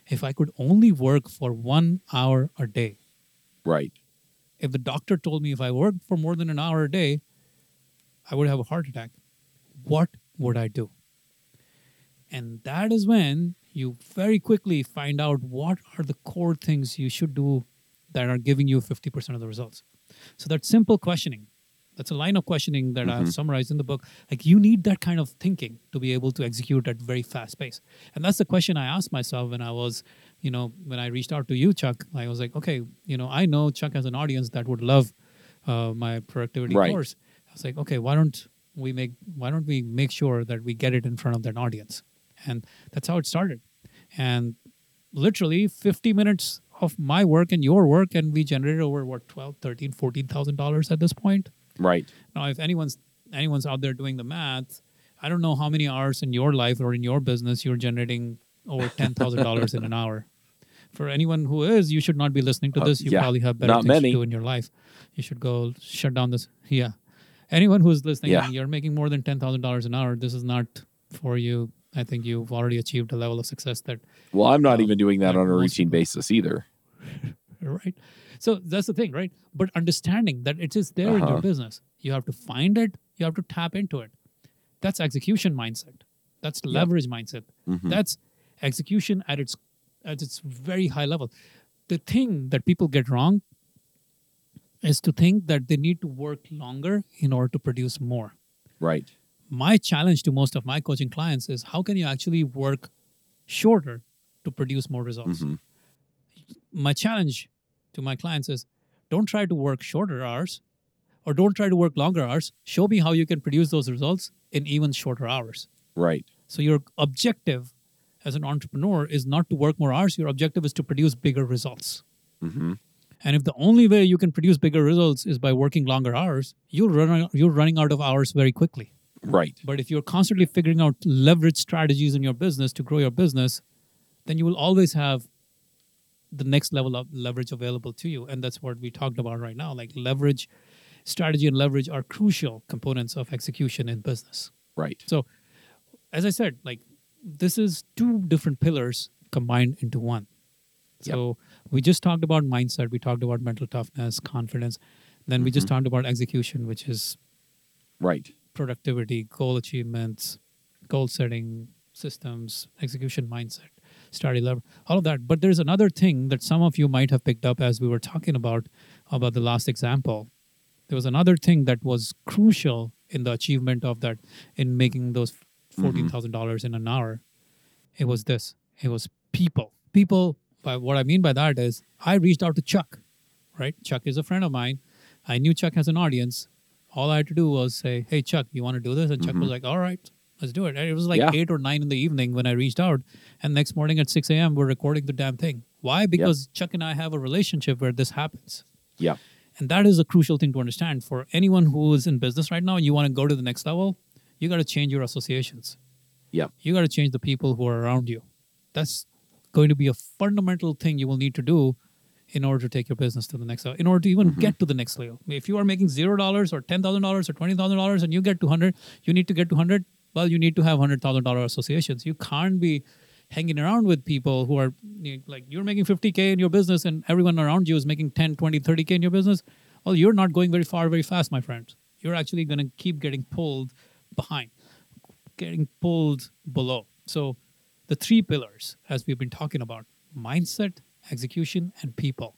If I could only work for one hour a day, Right. if the doctor told me if I worked for more than an hour a day, I would have a heart attack, what would I do? And that is when you very quickly find out what are the core things you should do that are giving you 50% of the results. So that simple questioning, that's a line of questioning that I've Mhm. summarized in the book. Like you need that kind of thinking to be able to execute at very fast pace. And that's the question I asked myself when I was, you know, when I reached out to you, Chuck. I was like, okay, you know, I know Chuck has an audience that would love uh, my productivity Right. course. I was like, okay, why don't we make why don't we make sure that we get it in front of that audience? And that's how it started. And literally 50 minutes of my work and your work and we generated over what 12 13 14000 dollars at this point Right. now if anyone's anyone's out there doing the math i don't know how many hours in your life or in your business you're generating over $10000 in an hour for anyone who is you should not be listening to Uh, this you yeah, probably have better things many. to do in your life you should go shut down this yeah anyone who's listening Yeah. you're making more than $10000 an hour this is not for you i think you've already achieved a level of success that Well, I'm not Um, even doing that on a routine people. basis either. [LAUGHS] right so that's the thing right but understanding that it is there in Uh-huh. your business you have to find it you have to tap into it that's execution mindset that's leverage mindset Mhm. that's execution at its at its very high level the thing that people get wrong is to think that they need to work longer in order to produce more Right. my challenge to most of my coaching clients is how can you actually work shorter to produce more results Mhm. my challenge to my clients is don't try to work shorter hours or don't try to work longer hours. Show me how you can produce those results in even shorter hours. Right. So, your objective as an entrepreneur is not to work more hours, your objective is to produce bigger results. hmm And if the only way you can produce bigger results is by working longer hours, you'll run, you're running out of hours very quickly. Right. But if you're constantly figuring out leverage strategies in your business to grow your business, then you will always have the next level of leverage available to you. And that's what we talked about right now. Like leverage, strategy, and leverage are crucial components of execution in business. Right. So, as I said, like this is two different pillars combined into one. So, we just talked about mindset, we talked about mental toughness, confidence. Then we just mm-hmm. talked about execution, which is Right. productivity, goal achievements, goal setting, systems, execution mindset, strategy level, all of that. But there's another thing that some of you might have picked up as we were talking about about the last example. There was another thing that was crucial in the achievement of that in making those mm-hmm. fourteen thousand dollars in an hour. It was this. It was people. People But what I mean by that is I reached out to Chuck, right? Chuck is a friend of mine. I knew Chuck has an audience. All I had to do was say, Hey, Chuck, you want to do this? And Chuck was mm-hmm. like, All right, let's do it. And it was like Yeah. eight or nine in the evening when I reached out. And next morning at 6 a.m., we're recording the damn thing. Why? Because Chuck and I have a relationship where this happens. Yeah. And that is a crucial thing to understand for anyone who is in business right now and you want to go to the next level, you got to change your associations. Yeah. You got to change the people who are around you. That's going to be a fundamental thing you will need to do in order to take your business to the next level, in order to even mm-hmm. get to the next level. If you are making zero dollars or ten thousand dollars or twenty thousand dollars and you get to hundred, you need to get to hundred. Well, you need to have hundred thousand dollar associations. You can't be hanging around with people who are you know, like you're making 50k in your business and everyone around you is making 10 20 30k in your business well you're not going very far very fast my friend you're actually going to keep getting pulled behind getting pulled below so the three pillars as we've been talking about mindset execution and people.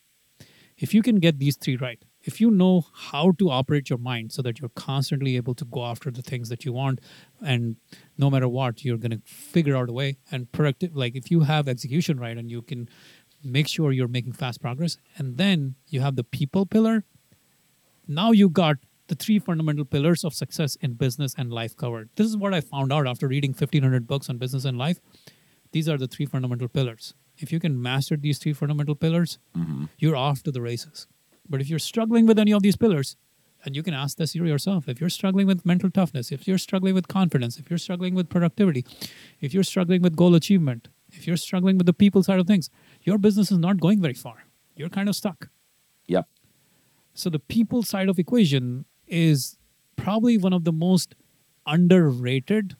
If you can get these three right if you know how to operate your mind so that you're constantly able to go after the things that you want and no matter what you're going to figure out a way and productive like if you have execution right and you can make sure you're making fast progress and then you have the people pillar now you got the three fundamental pillars of success in business and life covered. This is what i found out after reading 1500 books on business and life these are the three fundamental pillars if you can master these three fundamental pillars mm-hmm. you're off to the races but if you're struggling with any of these pillars and you can ask this yourself if you're struggling with mental toughness if you're struggling with confidence if you're struggling with productivity if you're struggling with goal achievement if you're struggling with the people side of things your business is not going very far you're kind of stuck Yep. so the people side of equation is probably one of the most underrated.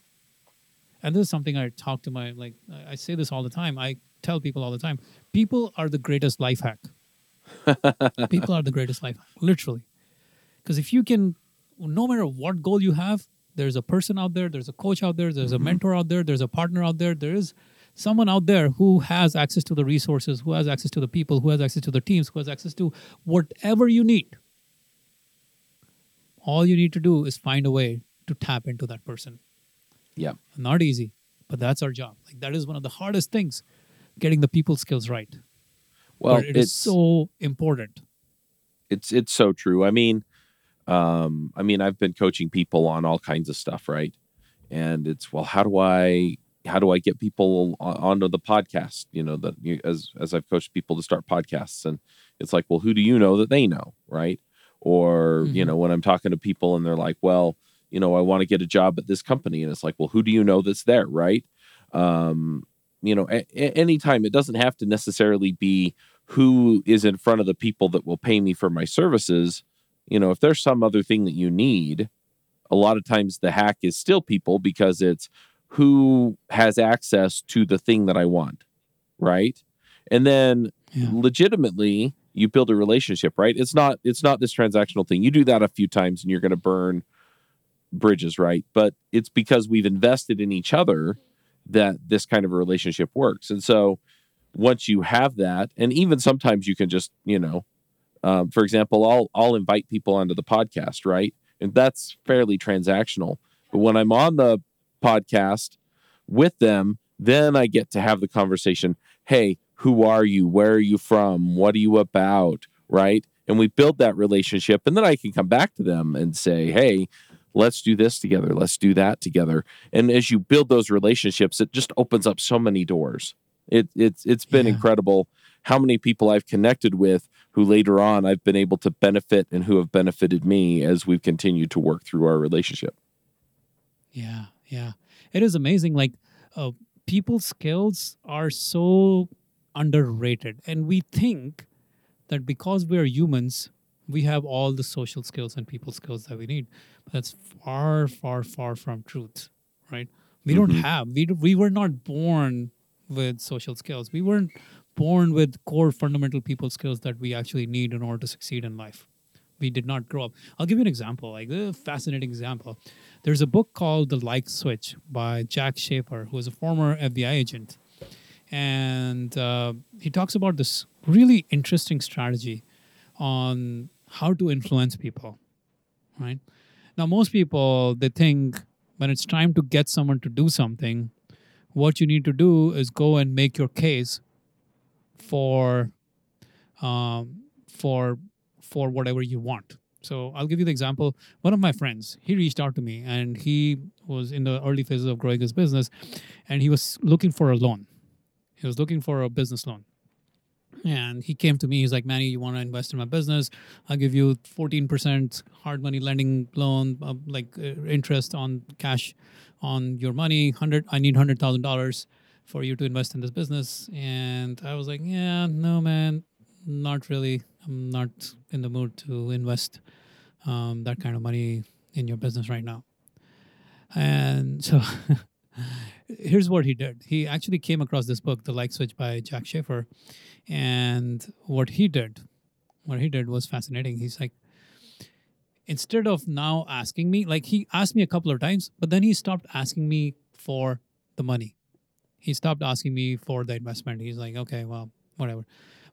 And this is something I talk to my like I say this all the time. I tell people all the time. People are the greatest life hack. [LAUGHS] people are the greatest life hack, literally. Because if you can, no matter what goal you have, there's a person out there, there's a coach out there, there's a mm-hmm. mentor out there, there's a partner out there, there is someone out there who has access to the resources, who has access to the people, who has access to the teams, who has access to whatever you need. All you need to do is find a way to tap into that person. Yep. Not easy, but that's our job. Like that is one of the hardest things, getting the people skills right. Well, but it is it's so important. it's it's so true. I mean, um, I mean, I've been coaching people on all kinds of stuff, right? And it's well, how do I how do I get people onto the podcast? You know, that as as I've coached people to start podcasts, and it's like, well, who do you know that they know, right? Or you Mhm. know, when I'm talking to people and they're like, well, you know, I want to get a job at this company, and it's like, well, who do you know that's there, right? Um, you know, a- a- anytime it doesn't have to necessarily be who is in front of the people that will pay me for my services. You know if there's some other thing that you need a lot of times the hack is still people because it's who has access to the thing that i want right? And then Yeah. legitimately you build a relationship right? It's not it's not this transactional thing. You do that a few times and you're going to burn bridges right? But it's because we've invested in each other that this kind of a relationship works. And so once you have that and even sometimes you can just you know um, for example i'll i'll invite people onto the podcast right? And that's fairly transactional. But when i'm on the podcast with them then i get to have the conversation hey who are you? Where are you from? What are you about? Right? And we build that relationship and then i can come back to them and say hey let's do this together let's do that together and as you build those relationships it just opens up so many doors it, it's it's been Yeah. incredible how many people I've connected with who later on I've been able to benefit and who have benefited me as we've continued to work through our relationship. Yeah, yeah. It is amazing. Like, uh, people skills are so underrated, and we think that because we are humans, we have all the social skills and people skills that we need. But that's far, far, far from truth, right? We don't Mhm. have. We we were not born with social skills. We weren't born with core fundamental people skills that we actually need in order to succeed in life. We did not grow up. I'll give you an example, like a fascinating example. There's a book called The Like Switch by Jack Schafer, who is a former FBI agent. And uh, he talks about this really interesting strategy on how to influence people, right? Now, most people, they think when it's time to get someone to do something, what you need to do is go and make your case for um, for for whatever you want. So I'll give you the example. One of my friends, he reached out to me and he was in the early phases of growing his business and he was looking for a loan. He was looking for a business loan. And he came to me. He's like, Mani, you want to invest in my business? I'll give you 14% hard money lending loan, uh, like uh, interest on cash on your money. 100 I need $100,000 for you to invest in this business. And I was like, yeah, no, man, not really. I'm not in the mood to invest um, that kind of money in your business right now. And [LAUGHS] so here's what he did. He actually came across this book, The Like Switch by Jack Schafer. And what he did, what he did was fascinating. He's like, instead of now asking me, like he asked me a couple of times, but then he stopped asking me for the money. He stopped asking me for the investment. He's like, okay, well, whatever.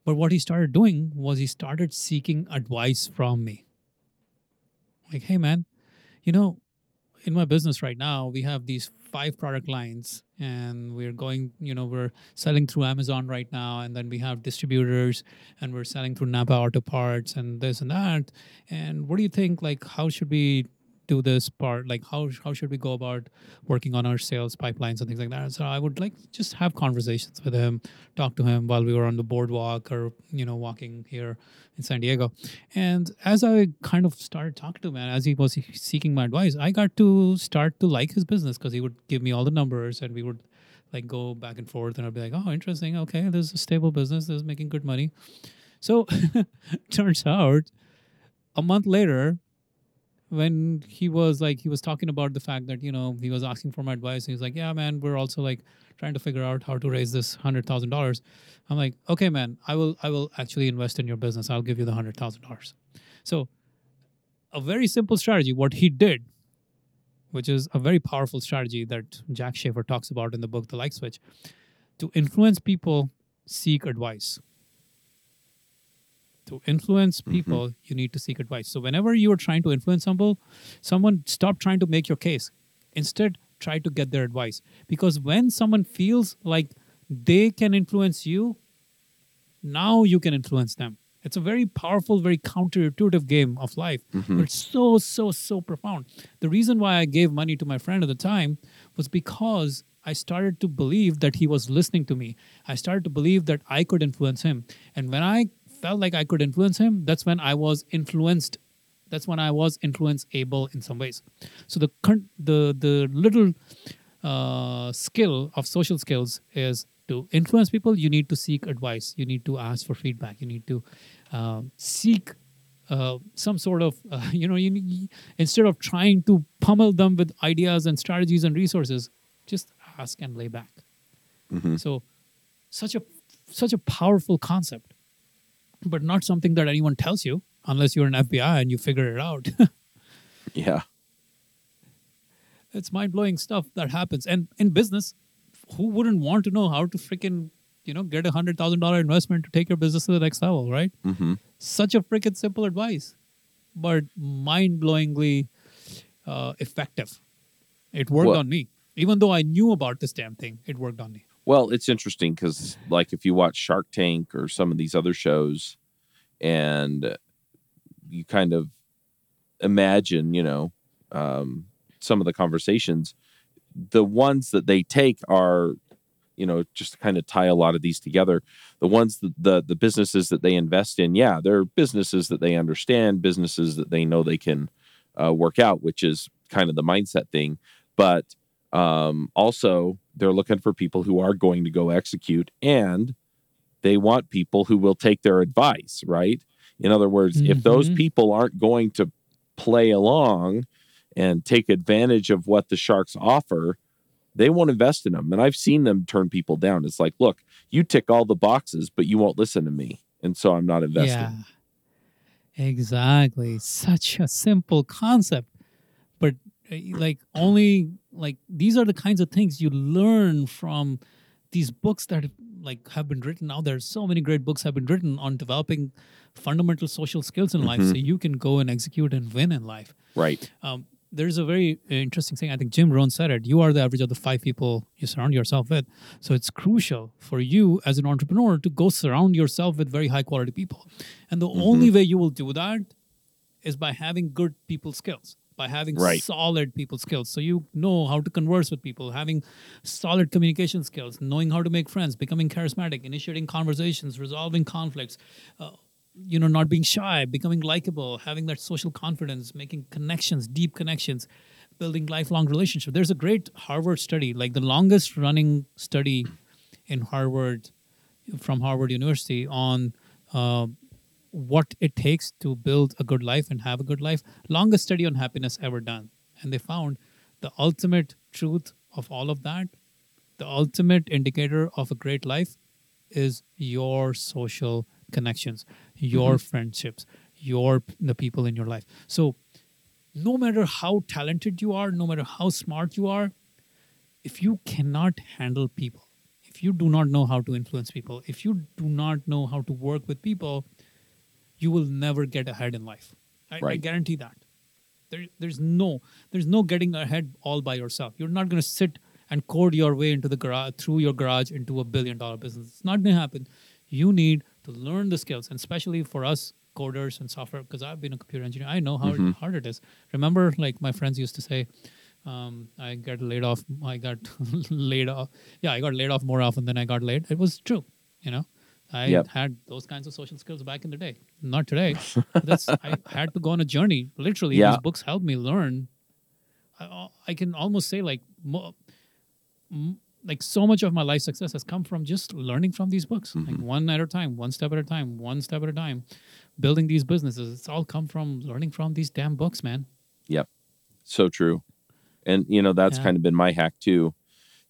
But what he started doing was he started seeking advice from me. Like, hey, man, you know, in my business right now, we have these five product lines and we're going, you know, we're selling through Amazon right now. And then we have distributors and we're selling through Napa Auto Parts and this and that. And what do you think? Like, how should we do this part? Like how how should we go about working on our sales pipelines and things like that? So i would like just have conversations with him talk to him while we were on the boardwalk or you know walking here in san diego. And as i kind of started talking to him as he was seeking my advice i got to start to like his business because he would give me all the numbers and we would like go back and forth and i'd be like oh interesting. Okay there's a stable business. This is making good money. So [LAUGHS] turns out a month later when he was like he was talking about the fact that you know he was asking for my advice. He's like yeah man we're also like trying to figure out how to raise this hundred thousand dollars. I'm like okay man i will i will actually invest in your business. I'll give you the hundred thousand dollars. So a very simple strategy what he did which is a very powerful strategy that jack schafer talks about in the book the like switch to influence people seek advice to influence mm-hmm. people, mm-hmm. you need to seek advice. So whenever you are trying to influence someone, someone stop trying to make your case. Instead, try to get their advice. Because when someone feels like they can influence you, now you can influence them. It's a very powerful, very counterintuitive game of life. Mm-hmm. It's so, so, so profound. The reason why I gave money to my friend at the time was because I started to believe that he was listening to me. I started to believe that I could influence him. And when I felt like I could influence him, that's when I was influenced. That's when I was influence able in some ways. So the the the little uh, skill of social skills is to influence people. You need to seek advice. You need to ask for feedback. You need to uh, seek uh, some sort of uh, [LAUGHS] you know you need, instead of trying to pummel them with ideas and strategies and resources, just ask and lay back. Mm-hmm. So such a such a powerful concept but not something that anyone tells you unless you're an FBI and you figure it out. [LAUGHS] yeah. It's mind blowing stuff that happens. And in business, who wouldn't want to know how to freaking, you know, get a hundred thousand dollar investment to take your business to the next level, right? Mm-hmm. Such a freaking simple advice, but mind blowingly uh, effective. It worked well, on me. Even though I knew about this damn thing, it worked on me. Well, it's interesting because, like, if you watch Shark Tank or some of these other shows, and you kind of imagine, you know, um, some of the conversations, the ones that they take are, you know, just to kind of tie a lot of these together. The ones that the the businesses that they invest in, yeah, they're businesses that they understand, businesses that they know they can uh, work out, which is kind of the mindset thing. But um, also, they're looking for people who are going to go execute and they want people who will take their advice, right? In other words, mm-hmm. if those mm-hmm. people aren't going to play along and take advantage of what the Sharks offer, they won't invest in them. And I've seen them turn people down. It's like, look, you tick all the boxes, but you won't listen to me. And so I'm not investing. Yeah, exactly. Such a simple concept. Uh, like only like these are the kinds of things you learn from these books that like have been written now there's so many great books have been written on developing fundamental social skills in mm-hmm. life so you can go and execute and win in life right um, there's a very interesting thing. I think Jim Rohn said it. You are the average of the five people you surround yourself with. So it's crucial for you as an entrepreneur to go surround yourself with very high quality people. And the Mm-hmm. only way you will do that is by having good people skills, by having Right. solid people skills. So you know how to converse with people, having solid communication skills, knowing how to make friends, becoming charismatic, initiating conversations, resolving conflicts, uh, you know, not being shy, becoming likable, having that social confidence, making connections, deep connections, building lifelong relationships. There's a great Harvard study, like the longest running study in Harvard from Harvard University on uh, what it takes to build a good life and have a good life. Longest study on happiness ever done. And they found the ultimate truth of all of that, the ultimate indicator of a great life is your social connections, your mm-hmm. friendships, your the people in your life. So no matter how talented you are, no matter how smart you are, if you cannot handle people, if you do not know how to influence people, if you do not know how to work with people, you will never get ahead in life. I, I guarantee that. There, there's no there's no getting ahead all by yourself. You're not going to sit and code your way into the garage through your garage into a billion dollar business. It's not going to happen. You need to learn the skills, and especially for us coders and software, because I've been a computer engineer, I know how hard it is. Remember, like my friends used to say, um, I got laid off. I got [LAUGHS] laid off. Yeah, I got laid off more often than I got laid. It was true. You know, I Yep. had those kinds of social skills back in the day. Not today. That's [LAUGHS] I had to go on a journey. Literally, Yeah. these books helped me learn. I, I can almost say like mo- m- like so much of my life success has come from just learning from these books, like mm-hmm. one at a time, one step at a time, one step at a time, building these businesses. It's all come from learning from these damn books, man. Yep. So true. And you know, that's Yeah. kind of been my hack too.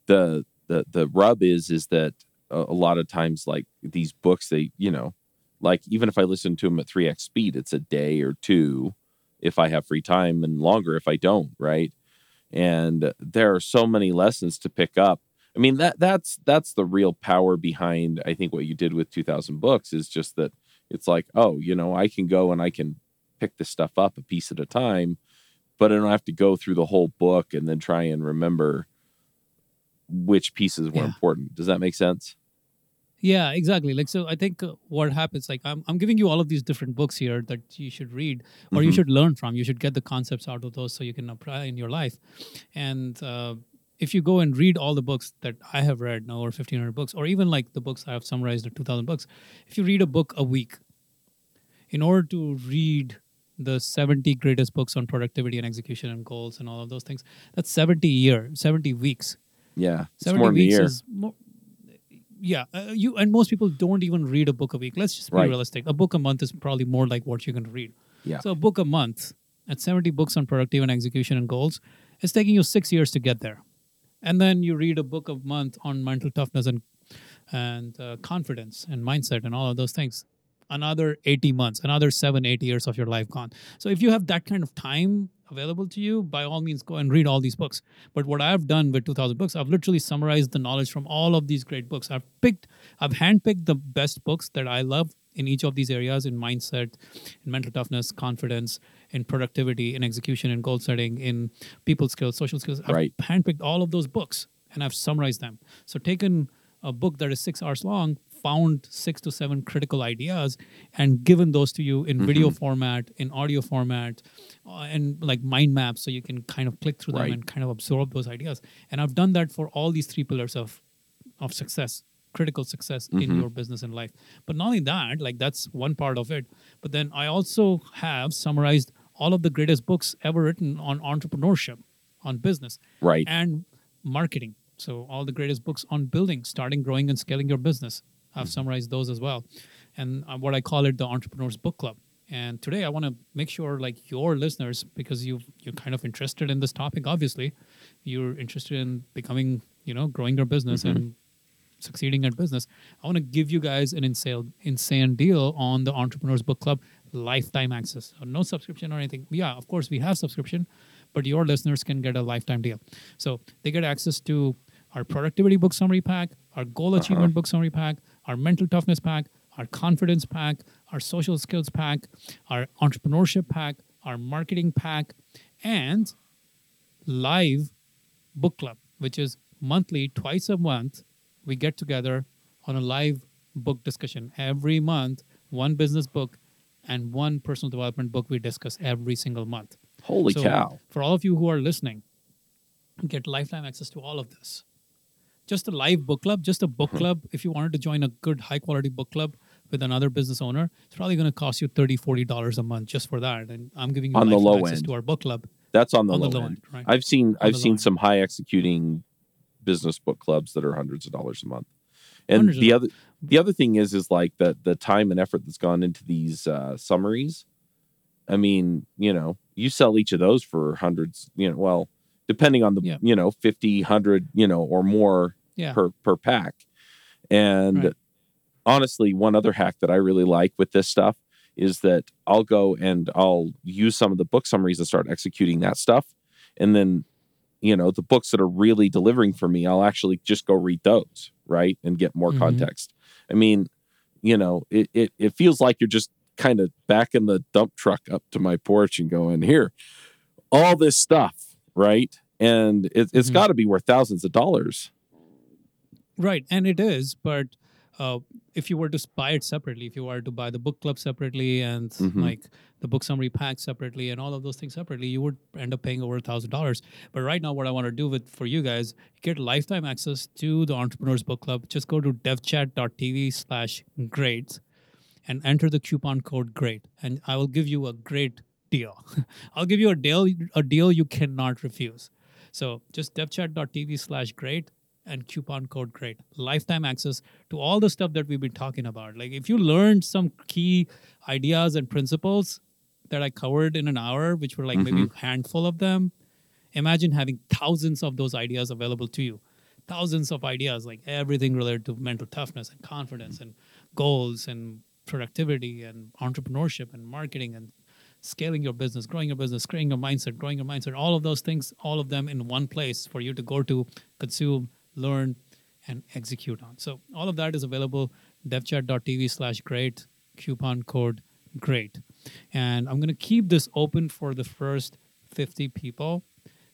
The the the rub is is that a, a lot of times like these books they, you know, like even if I listen to them at 3x speed, it's a day or two if I have free time and longer if I don't, right? And there are so many lessons to pick up. I mean that that's that's the real power behind I think what you did with 2000 books is just that it's like, oh, you know, I can go and I can pick this stuff up a piece at a time but I don't have to go through the whole book and then try and remember which pieces were Yeah. important. Does that make sense? Yeah, exactly. Like so, I think uh, what happens, like I'm, I'm giving you all of these different books here that you should read or you Mhm. should learn from. You should get the concepts out of those so you can apply in your life. And uh, if you go and read all the books that I have read, now over 1,500 books, or even like the books I have summarized, the 2,000 books, if you read a book a week, in order to read the 70 greatest books on productivity and execution and goals and all of those things, that's 70 year, 70 weeks. Yeah, it's 70 more than a weeks year. is more yeah uh, you and most people don't even read a book a week. Let's just be Right. realistic. A book a month is probably more like what you're going to read. Yeah. so a book a month at 70 books on productive and execution and goals it's taking you six years to get there. And then you read a book a month on mental toughness and and uh, confidence and mindset and all of those things. Another 80 months another seven eight years of your life gone. So if you have that kind of time available to you by all means go and read all these books. But what i've done with 2000 books i've literally summarized the knowledge from all of these great books. I've picked i've handpicked the best books that i love in each of these areas in mindset in mental toughness confidence in productivity in execution in goal setting in people skills social skills. I've Right. handpicked all of those books and i've summarized them. So taken a book that is six hours long found six to seven critical ideas and given those to you in video format in audio format uh, and like mind maps so you can kind of click through them and kind of absorb those ideas and i've done that for all these three pillars of of success critical success in Mhm. your business and life but not only that like that's one part of it but then i also have summarized all of the greatest books ever written on entrepreneurship on business Right. and marketing. So all the greatest books on building, starting, growing, and scaling your business. I've hmm. summarized those as well, and uh, what I call it the Entrepreneurs Book Club. And today I want to make sure, like your listeners, because you you're kind of interested in this topic. Obviously, you're interested in becoming, you know, growing your business and mm-hmm. succeeding at business. I want to give you guys an insane insane deal on the Entrepreneurs Book Club lifetime access. So no subscription or anything. Yeah, of course we have subscription, but your listeners can get a lifetime deal. So they get access to our productivity book summary pack, our goal uh-huh. achievement book summary pack, our mental toughness pack, our confidence pack, our social skills pack, our entrepreneurship pack, our marketing pack, and live book club, which is monthly, twice a month. We get together on a live book discussion every month, one business book and one personal development book we discuss every single month. Holy So, cow. For all of you who are listening, get lifetime access to all of this. Just a live book club, just a Mm-hmm. book club. If you wanted to join a good, high quality book club with another business owner, it's probably going to cost you $30, $40 a month just for that. And I'm giving you On the low access end. to our book club. That's on the, on low, the low end. end, right. I've seen On I've seen some high executing business book clubs that are hundreds of dollars a month. And Hundreds the other the other thing is is like the the time and effort that's gone into these uh, summaries. I mean, you know, you sell each of those for hundreds, you know, well, depending on the, Yeah. you know, 50, 100, you know, or more Yeah. per per pack. And Right. honestly, one other hack that I really like with this stuff is that I'll go and I'll use some of the book summaries and start executing that stuff. And then, you know, the books that are really delivering for me, I'll actually just go read those, right? And get more Mhm. context. I mean, you know, it, it it feels like you're just kind of backing the dump truck up to my porch and going, here, all this stuff, right? And it, it's Mhm. got to be worth thousands of dollars. Right, and it is, but uh, if you were to buy it separately, if you were to buy the book club separately and Mhm. like the book summary pack separately and all of those things separately, you would end up paying over a thousand dollars. But right now, what I want to do with for you guys, get lifetime access to the Entrepreneurs Book Club. Just go to devchat.tv slash great and enter the coupon code great, and I will give you a great deal. [LAUGHS] I'll give you a deal, a deal you cannot refuse. So just devchat.tv slash great and coupon code great. Lifetime access to all the stuff that we've been talking about. Like if you learned some key ideas and principles that I covered in an hour, which were like maybe mm-hmm. a handful of them, imagine having thousands of those ideas available to you. Thousands of ideas, like everything related to mental toughness and confidence and goals and productivity and entrepreneurship and marketing and scaling your business, growing your business, creating your mindset, growing your mindset, all of those things, all of them in one place for you to go to, consume, learn, and execute on. So all of that is available devchat.tv slash great, coupon code great. And I'm going to keep this open for the first 50 people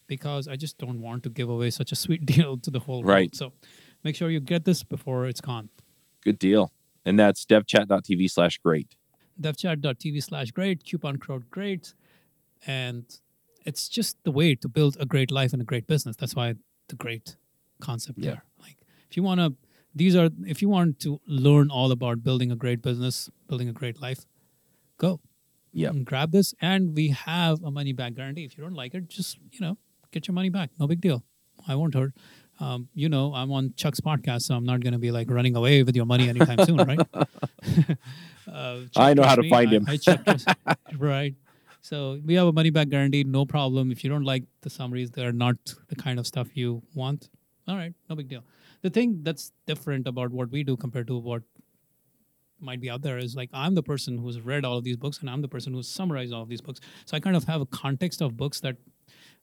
because I just don't want to give away such a sweet [LAUGHS] deal to the whole world. Right. So make sure you get this before it's gone. Good deal. And that's devchat.tv slash great. devchat.tv slash great, coupon code great. And it's just the way to build a great life and a great business. That's why the great concept Yeah. there. Like if you want to, these are, if you want to learn all about building a great business, building a great life, go. Yep. And grab this. And we have a money back guarantee. If you don't like it, just, you know, get your money back. No big deal. I won't hurt. Um, you know, I'm on Chuck's podcast, so I'm not going to be like running away with your money anytime soon, right? [LAUGHS] uh, I know how to me. find I- him. I [LAUGHS] [LAUGHS] right. So we have a money back guarantee, no problem. If you don't like the summaries, they're not the kind of stuff you want. All right, no big deal. The thing that's different about what we do compared to what might be out there is like I'm the person who's read all of these books and I'm the person who's summarized all of these books. So I kind of have a context of books that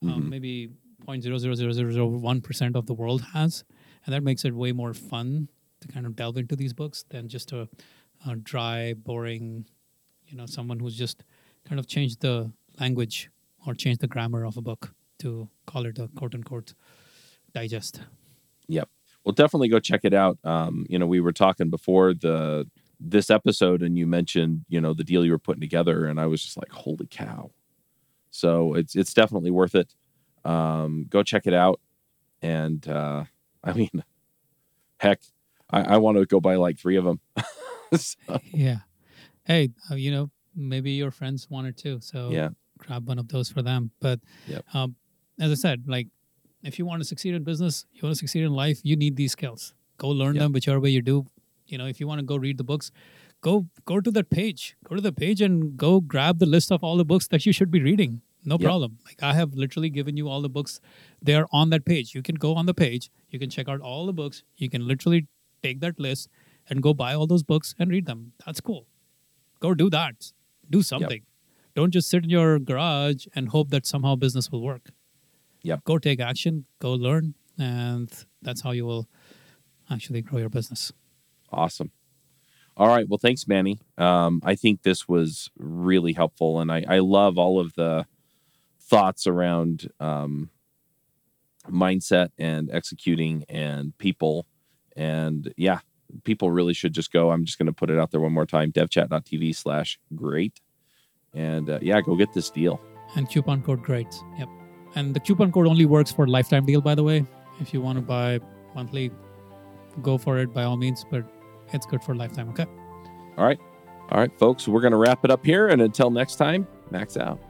um, maybe 0.00001% of the world has. And that makes it way more fun to kind of delve into these books than just a, a dry, boring, you know, someone who's just kind of changed the language or changed the grammar of a book to call it a quote unquote digest. Yep. Well, definitely go check it out. Um, you know, we were talking before the this episode, and you mentioned you know the deal you were putting together, and I was just like, holy cow! So it's it's definitely worth it. Um, go check it out, and uh, [LAUGHS] I mean, heck, I, I want to go buy like three of them. [LAUGHS] So, Yeah. Hey, uh, you know, maybe your friends want it too. So yeah, grab one of those for them. But Yep. um, as I said, like if you want to succeed in business, you want to succeed in life, you need these skills. Go learn Yep. them whichever way you do. You know, if you want to go read the books, go go to that page. Go to the page and go grab the list of all the books that you should be reading. No Yep. problem. Like I have literally given you all the books. They're on that page. You can go on the page. You can check out all the books. You can literally take that list and go buy all those books and read them. That's cool. Go do that. Do something. Don't just sit in your garage and hope that somehow business will work. Yep. Go take action, go learn, and that's how you will actually grow your business. awesome. All right. Well, thanks, Mani. Um, I think this was really helpful, and I, I love all of the thoughts around um, mindset and executing and people. And yeah, people really should just go. I'm just going to put it out there one more time devchat.tv slash great. And uh, yeah, go get this deal. And coupon code great. Yep. And the coupon code only works for lifetime deal, by the way. If you want to buy monthly, go for it by all means, but it's good for lifetime. Okay. All right. All right, folks, we're going to wrap it up here. And until next time, max out.